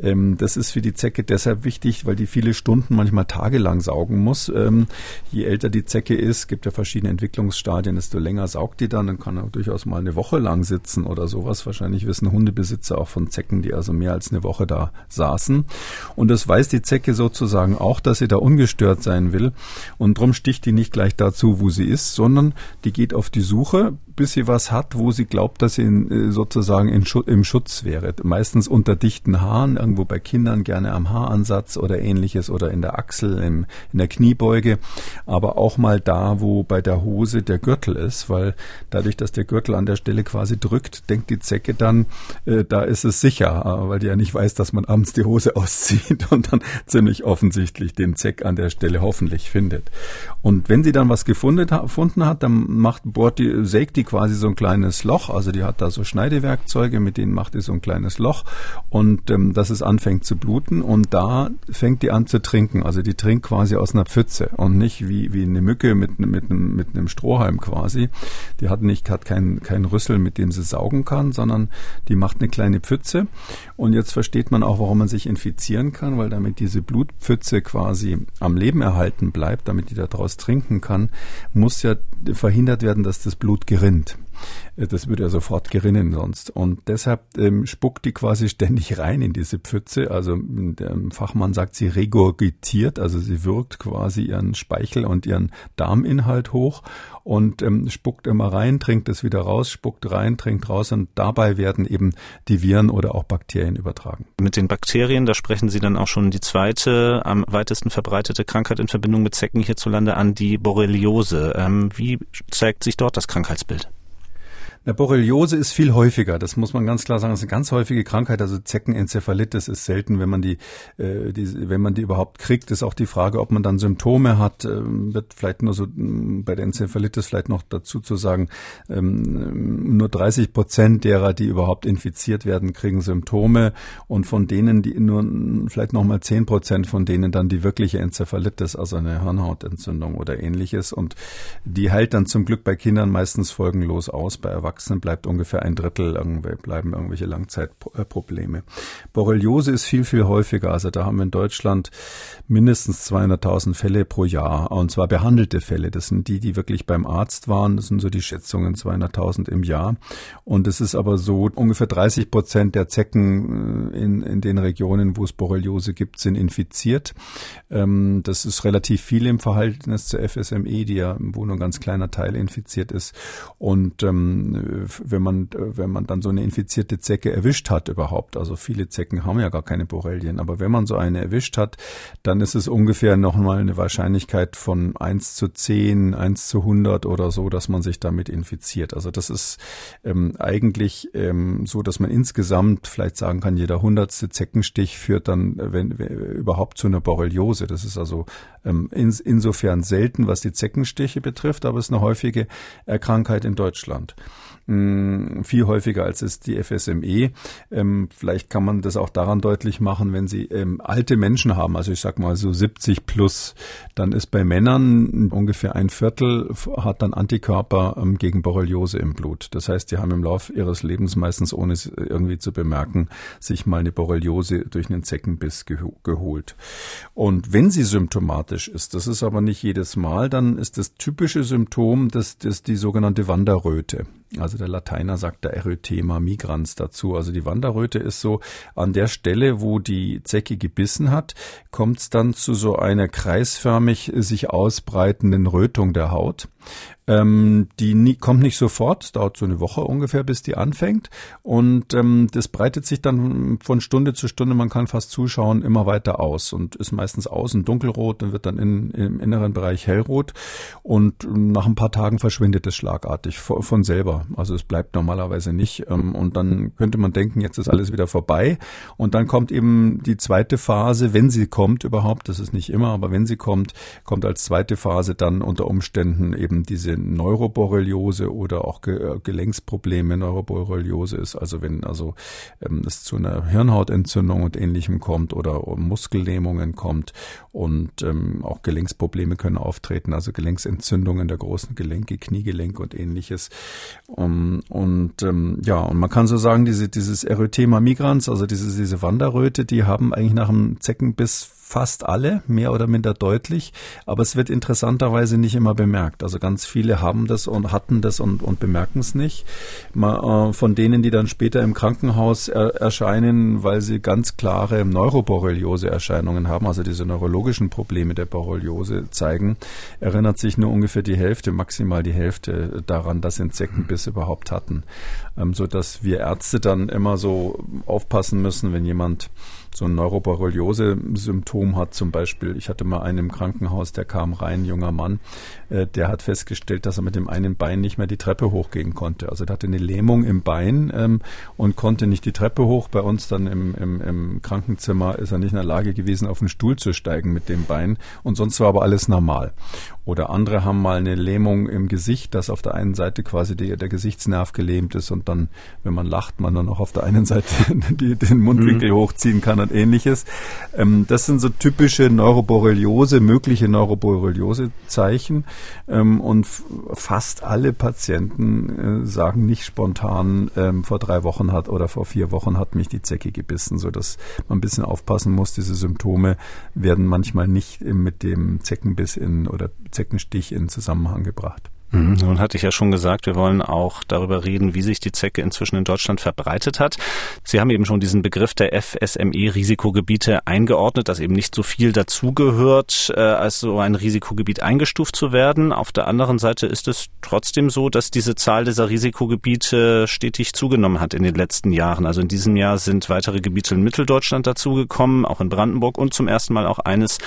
Ähm, das ist für die Zecke deshalb wichtig, weil die viele Stunden, manchmal tagelang saugen muss. Ähm, je älter die Zecke ist, gibt ja verschiedene Entwicklungsstadien, desto länger saugt die dann. Dann kann er durchaus mal eine Woche lang sitzen oder sowas. Wahrscheinlich wissen Hundebesitzer auch von Zecken, die also mehr als eine Woche da saßen. Und das weiß die Zecke sozusagen auch, dass sie da ungestört sein will. Und drum sticht die nicht gleich dazu, wo sie ist, sondern die geht auf die Suche, bis sie was hat, wo sie glaubt, dass sie in, äh, sozusagen in Schu im Schutz wäre. Meistens unter dichten Haaren, irgendwo bei Kindern gerne am Haaransatz oder ähnliches oder in der Achsel, im, in der Kniebeuge, aber auch mal da, wo bei der Hose der Gürtel ist, weil dadurch, dass der Gürtel an der Stelle quasi drückt, denkt die Zecke dann, äh, da ist es sicher, äh, weil die ja nicht weiß, dass man abends die Hose auszieht und dann ziemlich offensichtlich den Zeck an der Stelle hoffentlich findet. Und wenn sie dann was gefunden, hat, dann macht, bohrt die, sägt die die quasi so ein kleines Loch, also die hat da so Schneidewerkzeuge, mit denen macht die so ein kleines Loch und ähm, dass es anfängt zu bluten und da fängt die an zu trinken. Also die trinkt quasi aus einer Pfütze und nicht wie, wie eine Mücke mit, mit, einem, mit einem Strohhalm quasi. Die hat nicht, hat keinen kein Rüssel, mit dem sie saugen kann, sondern die macht eine kleine Pfütze. Und jetzt versteht man auch, warum man sich infizieren kann, weil damit diese Blutpfütze quasi am Leben erhalten bleibt, damit die daraus trinken kann, muss ja verhindert werden, dass das Blut gerinnt das würde ja sofort gerinnen sonst. Und deshalb ähm, spuckt die quasi ständig rein in diese Pfütze. Also der Fachmann sagt, sie regurgitiert, also sie wirkt quasi ihren Speichel und ihren Darminhalt hoch und ähm, spuckt immer rein, trinkt es wieder raus, spuckt rein, trinkt raus und dabei werden eben die Viren oder auch Bakterien übertragen. Mit den Bakterien, da sprechen Sie dann auch schon die zweite am weitesten verbreitete Krankheit in Verbindung mit Zecken hierzulande an, die Borreliose. Ähm, wie zeigt sich dort das Krankheitsbild? Eine Borreliose ist viel häufiger. Das muss man ganz klar sagen. Das ist eine ganz häufige Krankheit. Also Zeckenenzephalitis ist selten, wenn man die, äh, die, wenn man die überhaupt kriegt. Ist auch die Frage, ob man dann Symptome hat. Ähm, wird vielleicht nur so ähm, bei der Enzephalitis vielleicht noch dazu zu sagen, ähm, nur 30 Prozent derer, die überhaupt infiziert werden, kriegen Symptome. Und von denen, die nur vielleicht noch mal 10 Prozent von denen dann die wirkliche Enzephalitis, also eine Hirnhautentzündung oder ähnliches. Und die heilt dann zum Glück bei Kindern meistens folgenlos aus. Bei Erwachsenen Erwachsenen bleibt ungefähr ein Drittel, bleiben irgendwelche Langzeitprobleme. Borreliose ist viel, viel häufiger. Also da haben wir in Deutschland mindestens 200.000 Fälle pro Jahr. Und zwar behandelte Fälle. Das sind die, die wirklich beim Arzt waren. Das sind so die Schätzungen 200.000 im Jahr. Und es ist aber so, ungefähr 30 Prozent der Zecken äh, in, in den Regionen, wo es Borreliose gibt, sind infiziert. Ähm, das ist relativ viel im Verhältnis zur FSME, die ja, nur ein ganz kleiner Teil infiziert ist. Und ähm, wenn man, wenn man dann so eine infizierte Zecke erwischt hat überhaupt, also viele Zecken haben ja gar keine Borrelien, aber wenn man so eine erwischt hat, dann ist es ungefähr nochmal eine Wahrscheinlichkeit von 1 zu 10, 1 zu 100 oder so, dass man sich damit infiziert. Also das ist ähm, eigentlich ähm, so, dass man insgesamt vielleicht sagen kann, jeder hundertste Zeckenstich führt dann wenn, wenn, überhaupt zu einer Borreliose. Das ist also ähm, in, insofern selten, was die Zeckenstiche betrifft, aber es ist eine häufige Erkrankheit in Deutschland mh, viel häufiger als es die FSME. Ähm, vielleicht kann man das auch daran deutlich machen, wenn Sie ähm, alte Menschen haben, also ich sag mal so 70 plus, dann ist bei Männern ungefähr ein Viertel hat dann Antikörper ähm, gegen Borreliose im Blut. Das heißt, die haben im Laufe ihres Lebens meistens ohne es irgendwie zu bemerken, sich mal eine Borreliose durch einen Zeckenbiss geho geholt. Und wenn sie symptomatisch ist, das ist aber nicht jedes Mal, dann ist das typische Symptom das, das die sogenannte Wanderröte. Also der Lateiner sagt da Erythema migrans dazu. Also die Wanderröte ist so an der Stelle, wo die Zecke gebissen hat, kommt es dann zu so einer kreisförmig sich ausbreitenden Rötung der Haut. Ähm, die nie, kommt nicht sofort, dauert so eine Woche ungefähr, bis die anfängt. Und ähm, das breitet sich dann von Stunde zu Stunde, man kann fast zuschauen, immer weiter aus und ist meistens außen dunkelrot, dann wird dann in, im inneren Bereich hellrot und nach ein paar Tagen verschwindet es schlagartig von, von selber. Also es bleibt normalerweise nicht. Ähm, und dann könnte man denken, jetzt ist alles wieder vorbei. Und dann kommt eben die zweite Phase, wenn sie kommt überhaupt, das ist nicht immer, aber wenn sie kommt, kommt als zweite Phase dann unter Umständen eben diese diese Neuroborreliose oder auch Ge äh, Gelenksprobleme. Neuroborreliose ist also, wenn also ähm, es zu einer Hirnhautentzündung und ähnlichem kommt oder Muskellähmungen kommt und ähm, auch Gelenksprobleme können auftreten, also Gelenksentzündungen der großen Gelenke, Kniegelenk und ähnliches. Um, und ähm, ja, und man kann so sagen, diese, dieses Erythema migrans, also diese, diese Wanderröte, die haben eigentlich nach dem Zeckenbiss fast alle, mehr oder minder deutlich, aber es wird interessanterweise nicht immer bemerkt. Also ganz viele haben das und hatten das und, und bemerken es nicht. Mal, äh, von denen, die dann später im Krankenhaus er, erscheinen, weil sie ganz klare Neuroborreliose-Erscheinungen haben, also diese neurologischen Probleme der Borreliose zeigen, erinnert sich nur ungefähr die Hälfte, maximal die Hälfte daran, dass sie Insektenbiss überhaupt hatten. Ähm, so dass wir Ärzte dann immer so aufpassen müssen, wenn jemand so ein Neuroborreliose-Symptom hat. Zum Beispiel, ich hatte mal einen im Krankenhaus, der kam rein, junger Mann, äh, der hat festgestellt, dass er mit dem einen Bein nicht mehr die Treppe hochgehen konnte. Also der hatte eine Lähmung im Bein ähm, und konnte nicht die Treppe hoch. Bei uns dann im, im, im Krankenzimmer ist er nicht in der Lage gewesen, auf den Stuhl zu steigen mit dem Bein. Und sonst war aber alles normal. Oder andere haben mal eine Lähmung im Gesicht, dass auf der einen Seite quasi die, der Gesichtsnerv gelähmt ist und dann, wenn man lacht, man dann auch auf der einen Seite die, den Mundwinkel mhm. hochziehen kann und ähnliches. Ähm, das sind so typische Neuroborreliose, mögliche Neuroborreliose-Zeichen. Ähm, und fast alle Patienten äh, sagen nicht spontan, ähm, vor drei Wochen hat oder vor vier Wochen hat mich die Zecke gebissen, so dass man ein bisschen aufpassen muss. Diese Symptome werden manchmal nicht mit dem Zeckenbiss in oder Zeckenstich in Zusammenhang gebracht. Mhm. Nun hatte ich ja schon gesagt, wir wollen auch darüber reden, wie sich die Zecke inzwischen in Deutschland verbreitet hat. Sie haben eben schon diesen Begriff der FSME-Risikogebiete eingeordnet, dass eben nicht so viel dazugehört, äh, als so ein Risikogebiet eingestuft zu werden. Auf der anderen Seite ist es trotzdem so, dass diese Zahl dieser Risikogebiete stetig zugenommen hat in den letzten Jahren. Also in diesem Jahr sind weitere Gebiete in Mitteldeutschland dazugekommen, auch in Brandenburg und zum ersten Mal auch eines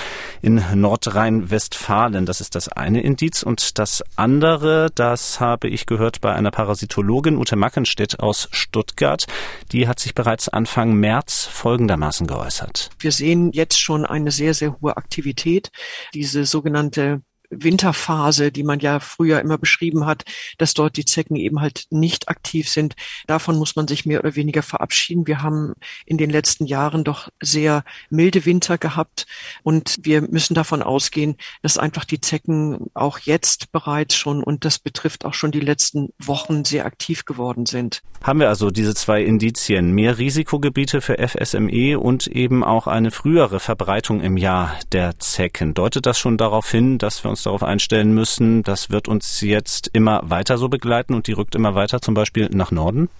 in Nordrhein-Westfalen. Das ist das eine Indiz. Und das andere andere, das habe ich gehört bei einer Parasitologin, Ute Mackenstedt aus Stuttgart. Die hat sich bereits Anfang März folgendermaßen geäußert. Wir sehen jetzt schon eine sehr, sehr hohe Aktivität. Diese sogenannte Winterphase, die man ja früher immer beschrieben hat, dass dort die Zecken eben halt nicht aktiv sind. Davon muss man sich mehr oder weniger verabschieden. Wir haben in den letzten Jahren doch sehr milde Winter gehabt und wir müssen davon ausgehen, dass einfach die Zecken auch jetzt bereits schon und das betrifft auch schon die letzten Wochen sehr aktiv geworden sind. Haben wir also diese zwei Indizien, mehr Risikogebiete für FSME und eben auch eine frühere Verbreitung im Jahr der Zecken. Deutet das schon darauf hin, dass wir uns darauf einstellen müssen, das wird uns jetzt immer weiter so begleiten und die rückt immer weiter zum Beispiel nach Norden?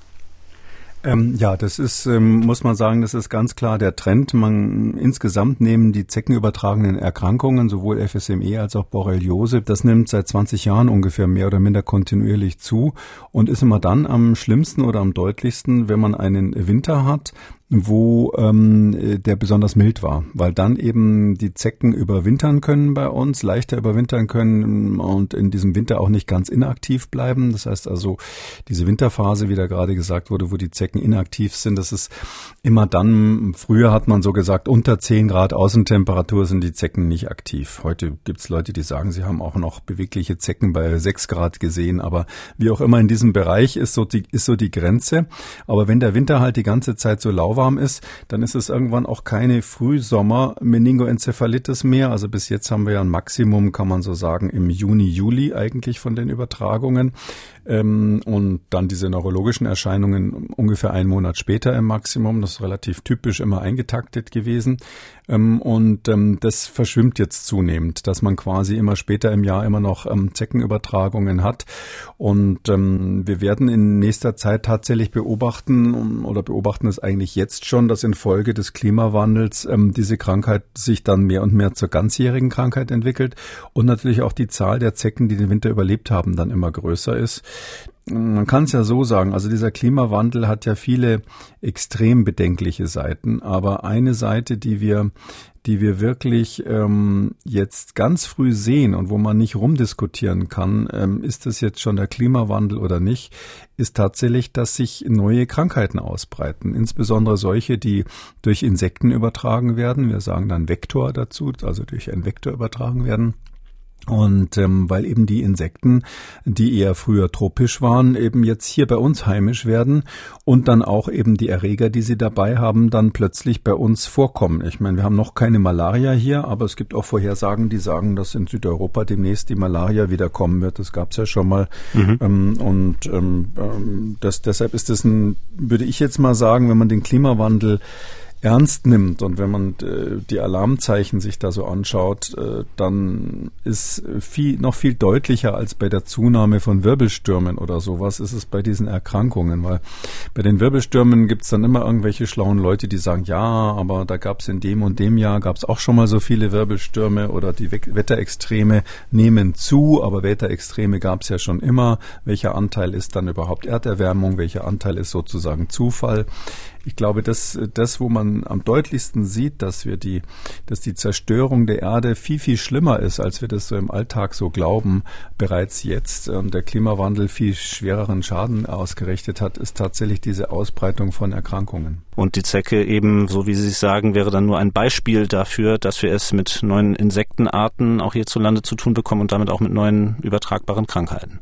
Ähm, ja, das ist, ähm, muss man sagen, das ist ganz klar der Trend. Man insgesamt nehmen die zeckenübertragenen Erkrankungen, sowohl FSME als auch Borreliose, das nimmt seit 20 Jahren ungefähr mehr oder minder kontinuierlich zu und ist immer dann am schlimmsten oder am deutlichsten, wenn man einen Winter hat, wo ähm, der besonders mild war, weil dann eben die Zecken überwintern können bei uns, leichter überwintern können und in diesem Winter auch nicht ganz inaktiv bleiben. Das heißt also, diese Winterphase, wie da gerade gesagt wurde, wo die Zecken inaktiv sind, das ist immer dann, früher hat man so gesagt, unter 10 Grad Außentemperatur sind die Zecken nicht aktiv. Heute gibt's Leute, die sagen, sie haben auch noch bewegliche Zecken bei 6 Grad gesehen, aber wie auch immer in diesem Bereich ist so die, ist so die Grenze. Aber wenn der Winter halt die ganze Zeit so laufen lauwarm ist, dann ist es irgendwann auch keine Frühsommer-Meningoenzephalitis mehr. Also bis jetzt haben wir ja ein Maximum, kann man so sagen, im Juni, Juli eigentlich von den Übertragungen ähm, und dann diese neurologischen Erscheinungen ungefähr einen Monat später im Maximum. Das ist relativ typisch immer eingetaktet gewesen. Ähm, und ähm, das verschwimmt jetzt zunehmend, dass man quasi immer später im Jahr immer noch ähm, Zeckenübertragungen hat. Und ähm, wir werden in nächster Zeit tatsächlich beobachten oder beobachten es eigentlich jetzt schon, dass infolge des Klimawandels ähm, diese Krankheit sich dann mehr und mehr zur ganzjährigen Krankheit entwickelt und natürlich auch die Zahl der Zecken, die den Winter überlebt haben, dann immer größer ist man kann es ja so sagen, also dieser Klimawandel hat ja viele extrem bedenkliche Seiten, aber eine Seite, die wir, die wir wirklich ähm, jetzt ganz früh sehen und wo man nicht rumdiskutieren kann, ähm, ist es jetzt schon der Klimawandel oder nicht, ist tatsächlich, dass sich neue Krankheiten ausbreiten, insbesondere solche, die durch Insekten übertragen werden. Wir sagen dann Vektor dazu, also durch einen Vektor übertragen werden. Und ähm, weil eben die Insekten, die eher früher tropisch waren, eben jetzt hier bei uns heimisch werden und dann auch eben die Erreger, die sie dabei haben, dann plötzlich bei uns vorkommen. Ich meine, wir haben noch keine Malaria hier, aber es gibt auch Vorhersagen, die sagen, dass in Südeuropa demnächst die Malaria wieder kommen wird. Das gab es ja schon mal. Mhm. Ähm, und ähm, ähm, das, deshalb ist es ein, würde ich jetzt mal sagen, wenn man den Klimawandel ernst nimmt und wenn man äh, die Alarmzeichen sich da so anschaut, äh, dann ist viel, noch viel deutlicher als bei der Zunahme von Wirbelstürmen oder sowas ist es bei diesen Erkrankungen, weil bei den Wirbelstürmen gibt es dann immer irgendwelche schlauen Leute, die sagen, ja, aber da gab es in dem und dem Jahr gab es auch schon mal so viele Wirbelstürme oder die Wetterextreme nehmen zu, aber Wetterextreme gab es ja schon immer. Welcher Anteil ist dann überhaupt Erderwärmung? Welcher Anteil ist sozusagen Zufall? Ich glaube, das, das, wo man am deutlichsten sieht, dass wir die, dass die Zerstörung der Erde viel, viel schlimmer ist, als wir das so im Alltag so glauben, bereits jetzt und der Klimawandel viel schwereren Schaden ausgerichtet hat, ist tatsächlich diese Ausbreitung von Erkrankungen. Und die Zecke eben, so wie Sie es sagen, wäre dann nur ein Beispiel dafür, dass wir es mit neuen Insektenarten auch hierzulande zu tun bekommen und damit auch mit neuen übertragbaren Krankheiten.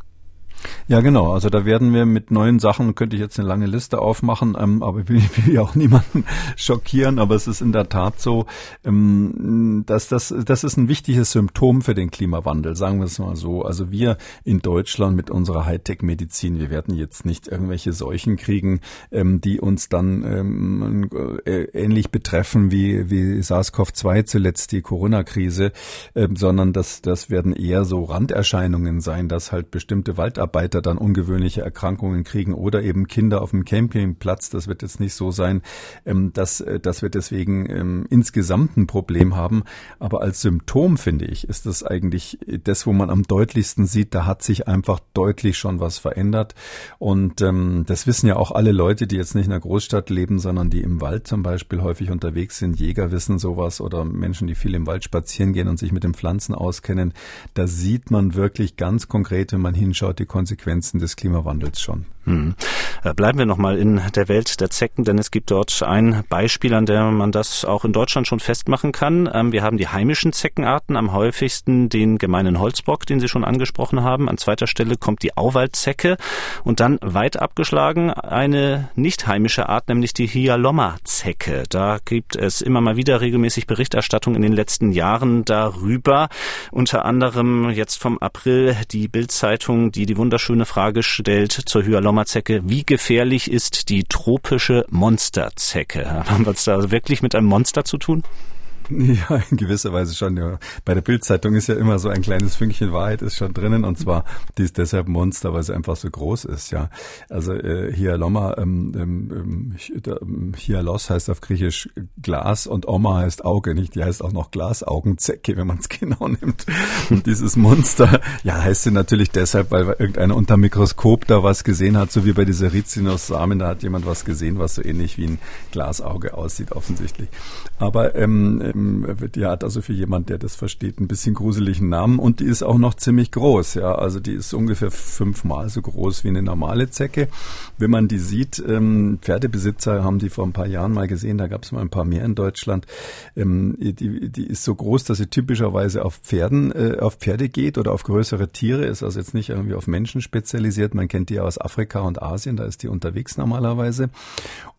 Ja, genau. Also da werden wir mit neuen Sachen, könnte ich jetzt eine lange Liste aufmachen, ähm, aber ich will, will ja auch niemanden schockieren, aber es ist in der Tat so, ähm, dass das, das ist ein wichtiges Symptom für den Klimawandel, sagen wir es mal so. Also wir in Deutschland mit unserer Hightech-Medizin, wir werden jetzt nicht irgendwelche Seuchen kriegen, ähm, die uns dann ähm, äh, ähnlich betreffen wie, wie SARS-CoV-2 zuletzt die Corona-Krise, ähm, sondern das, das werden eher so Randerscheinungen sein, dass halt bestimmte Waldarbeiten Mitarbeiter dann ungewöhnliche Erkrankungen kriegen oder eben Kinder auf dem Campingplatz. Das wird jetzt nicht so sein, ähm, dass, äh, dass wir deswegen ähm, insgesamt ein Problem haben. Aber als Symptom, finde ich, ist das eigentlich das, wo man am deutlichsten sieht, da hat sich einfach deutlich schon was verändert. Und ähm, das wissen ja auch alle Leute, die jetzt nicht in einer Großstadt leben, sondern die im Wald zum Beispiel häufig unterwegs sind. Jäger wissen sowas oder Menschen, die viel im Wald spazieren gehen und sich mit den Pflanzen auskennen. Da sieht man wirklich ganz konkret, wenn man hinschaut, die Konsequenzen Konsequenzen des Klimawandels schon. Hm. Äh, bleiben wir nochmal in der Welt der Zecken, denn es gibt dort ein Beispiel, an dem man das auch in Deutschland schon festmachen kann. Ähm, wir haben die heimischen Zeckenarten, am häufigsten den gemeinen Holzbock, den Sie schon angesprochen haben. An zweiter Stelle kommt die Auwaldzecke und dann weit abgeschlagen eine nicht heimische Art, nämlich die Hyalomma-Zecke. Da gibt es immer mal wieder regelmäßig Berichterstattung in den letzten Jahren darüber. Unter anderem jetzt vom April die Bildzeitung, die die wunderschöne Frage stellt zur Hyalomma-Zecke, wie gefährlich ist die tropische Monsterzecke? Haben wir es da wirklich mit einem Monster zu tun? Ja, in gewisser Weise schon. Ja. Bei der Bildzeitung ist ja immer so ein kleines Fünkchen Wahrheit ist schon drinnen und zwar die ist deshalb Monster, weil sie einfach so groß ist. Ja, also äh, Hyaloma, ähm, ähm, ähm Hyalos heißt auf Griechisch Glas und Oma heißt Auge, nicht? Die heißt auch noch Glasaugenzecke, wenn man es genau nimmt. Und dieses Monster, ja, heißt sie natürlich deshalb, weil irgendeiner unter Mikroskop da was gesehen hat, so wie bei dieser Rizinus-Samen, da hat jemand was gesehen, was so ähnlich wie ein Glasauge aussieht offensichtlich. Aber ähm, die hat also für jemand, der das versteht, ein bisschen gruseligen Namen und die ist auch noch ziemlich groß. Ja, also die ist ungefähr fünfmal so groß wie eine normale Zecke. Wenn man die sieht, ähm, Pferdebesitzer haben die vor ein paar Jahren mal gesehen, da gab es mal ein paar mehr in Deutschland. Ähm, die, die ist so groß, dass sie typischerweise auf Pferden, äh, auf Pferde geht oder auf größere Tiere, ist also jetzt nicht irgendwie auf Menschen spezialisiert. Man kennt die aus Afrika und Asien, da ist die unterwegs normalerweise.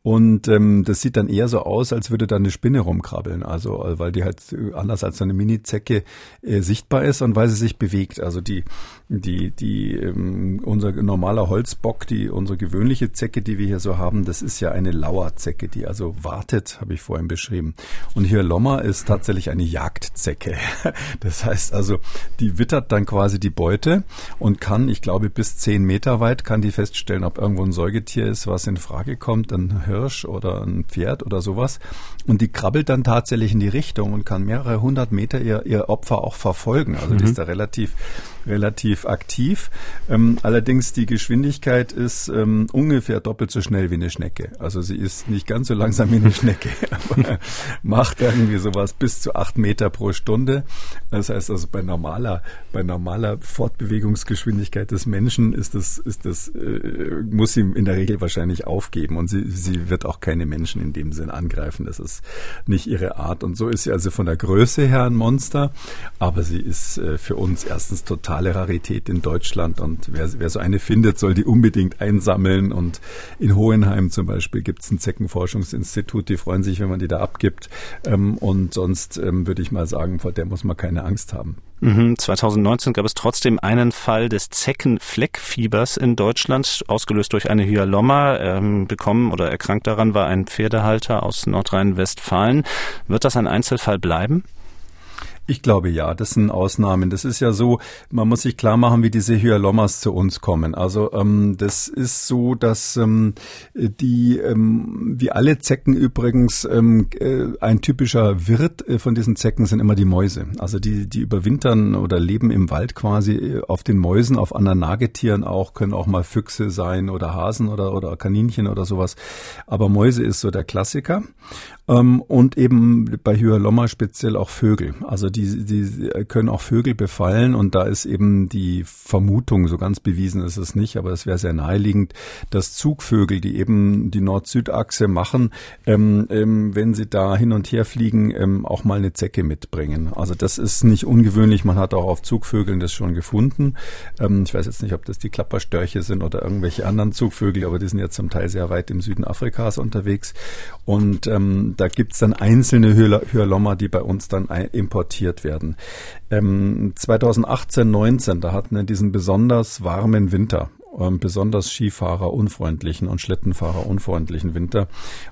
Und ähm, das sieht dann eher so aus, als würde da eine Spinne rumkrabbeln. Also äh, weil die halt anders als eine Mini-Zecke äh, sichtbar ist und weil sie sich bewegt. Also die, die, die, ähm, unser normaler Holzbock, die unsere gewöhnliche Zecke, die wir hier so haben, das ist ja eine Lauerzecke, die also wartet, habe ich vorhin beschrieben. Und hier Lommer ist tatsächlich eine Jagdzecke. Das heißt also, die wittert dann quasi die Beute und kann, ich glaube, bis zehn Meter weit kann die feststellen, ob irgendwo ein Säugetier ist, was in Frage kommt. Dann Hirsch oder ein Pferd oder sowas. Und die krabbelt dann tatsächlich in die Richtung und kann mehrere hundert Meter ihr, ihr Opfer auch verfolgen. Also mhm. die ist da relativ relativ aktiv. Ähm, allerdings die Geschwindigkeit ist ähm, ungefähr doppelt so schnell wie eine Schnecke. Also sie ist nicht ganz so langsam wie eine Schnecke, aber macht irgendwie sowas bis zu acht Meter pro Stunde. Das heißt also bei normaler, bei normaler Fortbewegungsgeschwindigkeit des Menschen ist das, ist das, äh, muss sie in der Regel wahrscheinlich aufgeben und sie, sie wird auch keine Menschen in dem Sinn angreifen. Das ist nicht ihre Art. Und so ist sie also von der Größe her ein Monster, aber sie ist äh, für uns erstens total totale Rarität in Deutschland und wer, wer so eine findet, soll die unbedingt einsammeln und in Hohenheim zum Beispiel gibt es ein Zeckenforschungsinstitut, die freuen sich, wenn man die da abgibt ähm, und sonst ähm, würde ich mal sagen, vor der muss man keine Angst haben. 2019 mhm, gab es trotzdem einen Fall des Zeckenfleckfiebers in Deutschland, ausgelöst durch eine Hyalomma. Ähm, bekommen oder erkrankt daran war ein Pferdehalter aus Nordrhein-Westfalen. Wird das ein Einzelfall bleiben? Ich glaube ja, das sind Ausnahmen. Das ist ja so, man muss sich klar machen, wie diese Hyalomas zu uns kommen. Also ähm, das ist so, dass ähm, die, ähm, wie alle Zecken übrigens, ähm, äh, ein typischer Wirt äh, von diesen Zecken sind immer die Mäuse. Also die, die überwintern oder leben im Wald quasi äh, auf den Mäusen, auf anderen Nagetieren auch, können auch mal Füchse sein oder Hasen oder, oder Kaninchen oder sowas. Aber Mäuse ist so der Klassiker. Ähm, und eben bei Hyalomma speziell auch Vögel. Also die, die können auch Vögel befallen und da ist eben die Vermutung, so ganz bewiesen ist es nicht, aber es wäre sehr naheliegend, dass Zugvögel, die eben die Nord-Süd-Achse machen, ähm, ähm, wenn sie da hin und her fliegen, ähm, auch mal eine Zecke mitbringen. Also das ist nicht ungewöhnlich. Man hat auch auf Zugvögeln das schon gefunden. Ähm, ich weiß jetzt nicht, ob das die Klapperstörche sind oder irgendwelche anderen Zugvögel, aber die sind jetzt zum Teil sehr weit im Süden Afrikas unterwegs. Und ähm, da gibt's dann einzelne Hyalomma, die bei uns dann importiert werden. Ähm, 2018, 19, da hatten wir diesen besonders warmen Winter ähm, besonders Skifahrer-unfreundlichen und Schlittenfahrer-unfreundlichen Winter.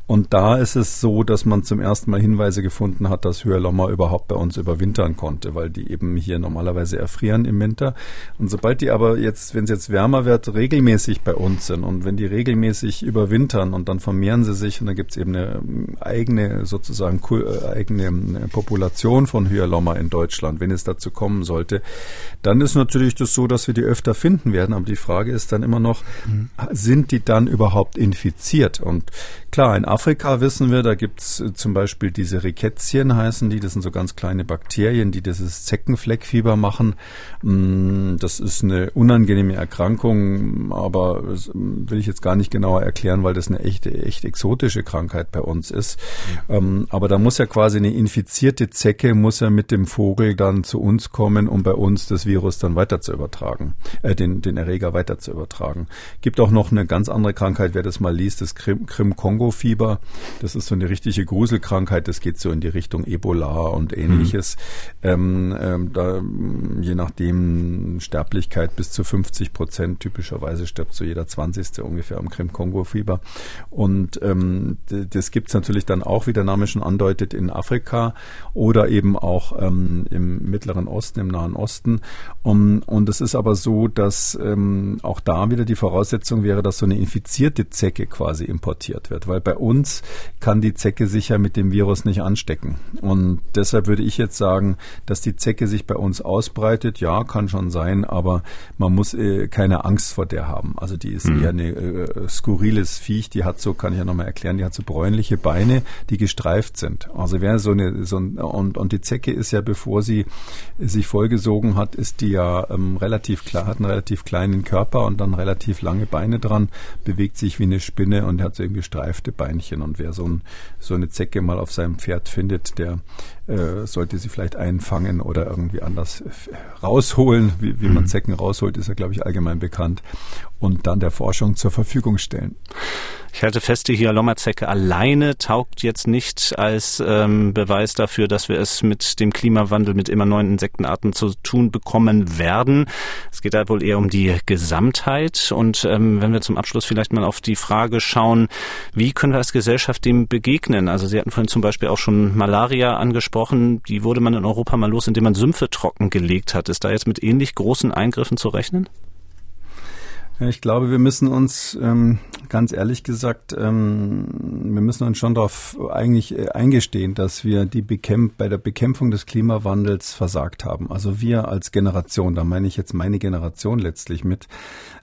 Und da ist es so, dass man zum ersten Mal Hinweise gefunden hat, dass Hyalomma überhaupt bei uns überwintern konnte, weil die eben hier normalerweise erfrieren im Winter. Und sobald die aber jetzt, wenn es jetzt wärmer wird, regelmäßig bei uns sind und wenn die regelmäßig überwintern und dann vermehren sie sich und dann gibt es eben eine ähm, eigene sozusagen äh, eigene äh, Population von Hyalomma in Deutschland, wenn es dazu kommen sollte, dann ist natürlich das so, dass wir die öfter finden werden. Aber die Frage ist dann immer noch, mhm. sind die dann überhaupt infiziert? Und klar, in Afrika wissen wir, da gibt's äh, zum Beispiel diese Rikettien heißen die, das sind so ganz kleine Bakterien, die dieses Zeckenfleckfieber machen. Mm, das ist eine unangenehme Erkrankung, aber das ähm, will ich jetzt gar nicht genauer erklären, weil das eine echte, echt exotische Krankheit bei uns ist. Mhm. Aber da muss ja quasi eine infizierte Zecke, muss ja mit dem Vogel dann zu uns kommen, um bei uns das Virus dann weiter zu übertragen, äh, den, den Erreger weiter zu übertragen übertragen. Gibt auch noch eine ganz andere Krankheit, wer das mal liest, das Krim-Kongo-Fieber. Das ist so eine richtige Gruselkrankheit. Das geht so in die Richtung Ebola und ähnliches. Mhm. Ähm, ähm, da, je nachdem Sterblichkeit bis zu 50 Prozent. Typischerweise stirbt so jeder 20. ungefähr am Krim-Kongo-Fieber. Und ähm, das gibt's natürlich dann auch, wie der Name schon andeutet, in Afrika oder eben auch ähm, im Mittleren Osten, im Nahen Osten. Um, und es ist aber so, dass ähm, auch da da wieder die Voraussetzung wäre, dass so eine infizierte Zecke quasi importiert wird, weil bei uns kann die Zecke sich ja mit dem Virus nicht anstecken. Und deshalb würde ich jetzt sagen, dass die Zecke sich bei uns ausbreitet, ja, kann schon sein, aber man muss äh, keine Angst vor der haben. Also die ist mhm. eher eine äh, skurriles Viech, die hat so, kann ich ja nochmal erklären, die hat so bräunliche Beine, die gestreift sind. Also wäre so eine, so ein, und, und die Zecke ist ja, bevor sie sich vollgesogen hat, ist die ja ähm, relativ klar, hat einen relativ kleinen Körper und dann relativ lange Beine dran, bewegt sich wie eine Spinne und hat so irgendwie gestreifte Beinchen. Und wer so, ein, so eine Zecke mal auf seinem Pferd findet, der äh, sollte sie vielleicht einfangen oder irgendwie anders rausholen. Wie, wie man mhm. Zecken rausholt, ist ja, glaube ich, allgemein bekannt. Und dann der Forschung zur Verfügung stellen. Ich halte fest, die Hyalomma-Zecke alleine taugt jetzt nicht als ähm, Beweis dafür, dass wir es mit dem Klimawandel, mit immer neuen Insektenarten zu tun bekommen werden. Es geht da wohl eher um die Gesamtheit. Und ähm, wenn wir zum Abschluss vielleicht mal auf die Frage schauen, wie können wir als Gesellschaft dem begegnen? Also Sie hatten vorhin zum Beispiel auch schon Malaria angesprochen. Die wurde man in Europa mal los, indem man Sümpfe trockengelegt hat. Ist da jetzt mit ähnlich großen Eingriffen zu rechnen? Ich glaube, wir müssen uns ähm, ganz ehrlich gesagt, ähm, wir müssen uns schon darauf eigentlich äh, eingestehen, dass wir die Bekämp bei der Bekämpfung des Klimawandels versagt haben. Also wir als Generation, da meine ich jetzt meine Generation letztlich mit.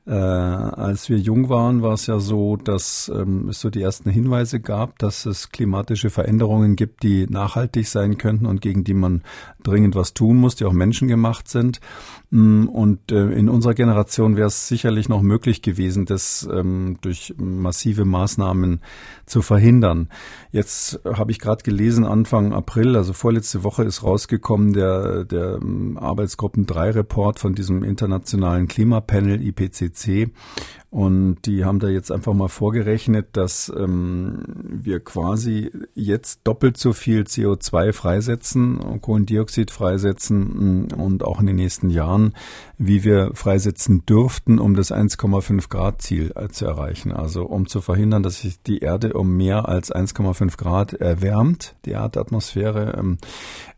Äh, als wir jung waren, war es ja so, dass ähm, es so die ersten Hinweise gab, dass es klimatische Veränderungen gibt, die nachhaltig sein könnten und gegen die man dringend was tun muss, die auch menschengemacht sind. Mm, und äh, in unserer Generation wäre es sicherlich noch möglich gewesen, das ähm, durch massive Maßnahmen zu verhindern. Jetzt habe ich gerade gelesen, Anfang April, also vorletzte Woche ist rausgekommen der, der ähm, Arbeitsgruppen 3 Report von diesem internationalen Klimapanel IPCC. CC und die haben da jetzt einfach mal vorgerechnet, dass ähm, wir quasi jetzt doppelt so viel CO2 freisetzen, Kohlendioxid freisetzen mm, und auch in den nächsten Jahren, wie wir freisetzen dürften, um das 1,5 Grad Ziel äh, zu erreichen. Also um zu verhindern, dass sich die Erde um mehr als 1,5 Grad erwärmt, die Erdatmosphäre. Ähm,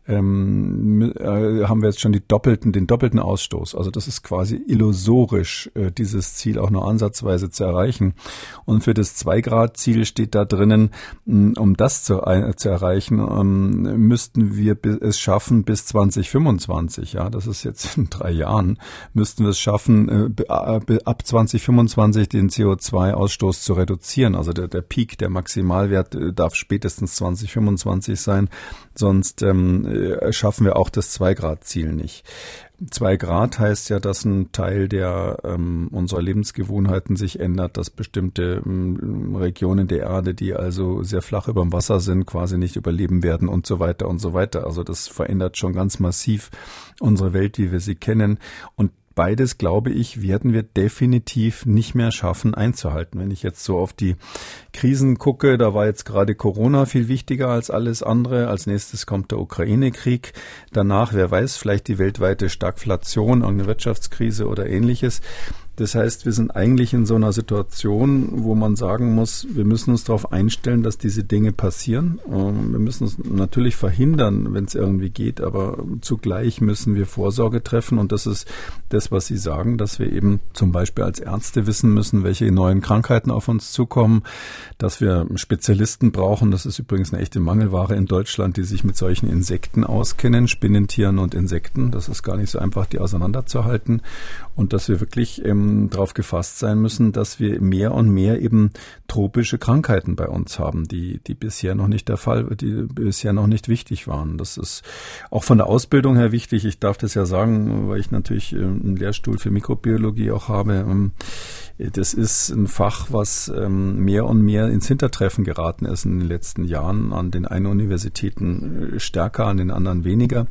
ähm, äh, haben wir jetzt schon die doppelten, den doppelten Ausstoß. Also das ist quasi illusorisch, äh, dieses Ziel auch nur ansatzweise zu erreichen. Und für das Zwei-Grad-Ziel steht da drinnen, um das zu, zu erreichen, ähm, müssten wir es schaffen bis 2025. Ja, das ist jetzt in drei Jahren, müssten wir es schaffen, äh, ab 2025 den CO2-Ausstoß zu reduzieren. Also der, der Peak, der Maximalwert äh, darf spätestens 2025 sein. Sonst ähm, äh, schaffen wir auch das Zwei-Grad-Ziel nicht. Zwei Grad heißt ja, dass ein Teil der ähm, unserer Lebensgewohnheiten sich ändert, dass bestimmte ähm, Regionen der Erde, die also sehr flach über dem Wasser sind, quasi nicht überleben werden und so weiter und so weiter. Also das verändert schon ganz massiv unsere Welt, wie wir sie kennen. Und beides, glaube ich, werden wir definitiv nicht mehr schaffen einzuhalten. Wenn ich jetzt so auf die Krisen gucke, da war jetzt gerade Corona viel wichtiger als alles andere. Als nächstes kommt der Ukraine-Krieg. Danach, wer weiß, vielleicht die weltweite Stagflation, irgendeine Wirtschaftskrise oder ähnliches. Das heißt, wir sind eigentlich in so einer Situation, wo man sagen muss, wir müssen uns darauf einstellen, dass diese Dinge passieren. Ähm, wir müssen es natürlich verhindern, wenn es irgendwie geht, aber zugleich müssen wir Vorsorge treffen und das ist das, was Sie sagen, dass wir eben zum Beispiel als Ärzte wissen müssen, welche neuen Krankheiten auf uns zukommen, dass wir Spezialisten brauchen. Das ist übrigens eine echte Mangelware in Deutschland, die sich mit solchen Insekten auskennen, Spinnentieren und Insekten. Das ist gar nicht so einfach, die auseinanderzuhalten und dass wir wirklich ähm, darauf gefasst sein müssen, dass wir mehr und mehr eben tropische Krankheiten bei uns haben, die, die bisher noch nicht der Fall, die bisher noch nicht wichtig waren. Das ist auch von der Ausbildung her wichtig. Ich darf das ja sagen, weil ich natürlich ähm, einen Lehrstuhl für Mikrobiologie auch habe. Ähm, das ist ein Fach, was ähm, mehr und mehr ins Hintertreffen geraten ist in den letzten Jahren. An den einen Universitäten äh, stärker, an den anderen weniger.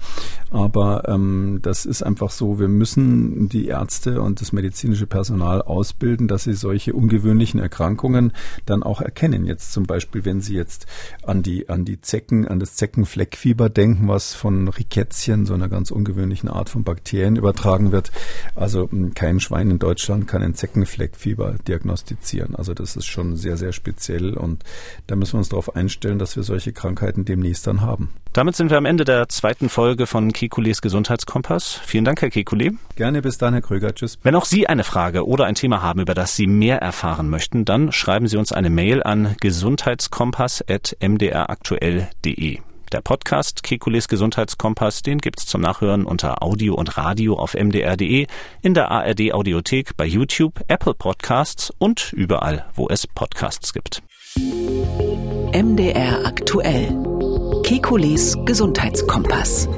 Aber ähm, das ist einfach so, wir müssen die Ärzte und das medizinische Personal ausbilden, dass sie solche ungewöhnlichen Erkrankungen dann auch erkennen. Jetzt zum Beispiel, wenn Sie jetzt an die, an die Zecken, an das Zeckenfleckfieber denken, was von Rickettchen, so einer ganz ungewöhnlichen Art von Bakterien übertragen wird. Also kein Schwein in Deutschland kann einen Zeckenfleck Gelbfieber diagnostizieren. Also das ist schon sehr, sehr speziell und da müssen wir uns darauf einstellen, dass wir solche Krankheiten demnächst dann haben. Damit sind wir am Ende der zweiten Folge von Kekules Gesundheitskompass. Vielen Dank, Herr Kekule. Gerne, bis dann, Herr Kröger. Tschüss. Wenn auch Sie eine Frage oder ein Thema haben, über das Sie mehr erfahren möchten, dann schreiben Sie uns eine Mail an gesundheitskompass.mdraktuell.de. Der Podcast Kekules Gesundheitskompass, den gibt's zum Nachhören unter Audio und Radio auf mdr.de, in der ARD Audiothek, bei YouTube, Apple Podcasts und überall, wo es Podcasts gibt. MDR aktuell. Kekules Gesundheitskompass.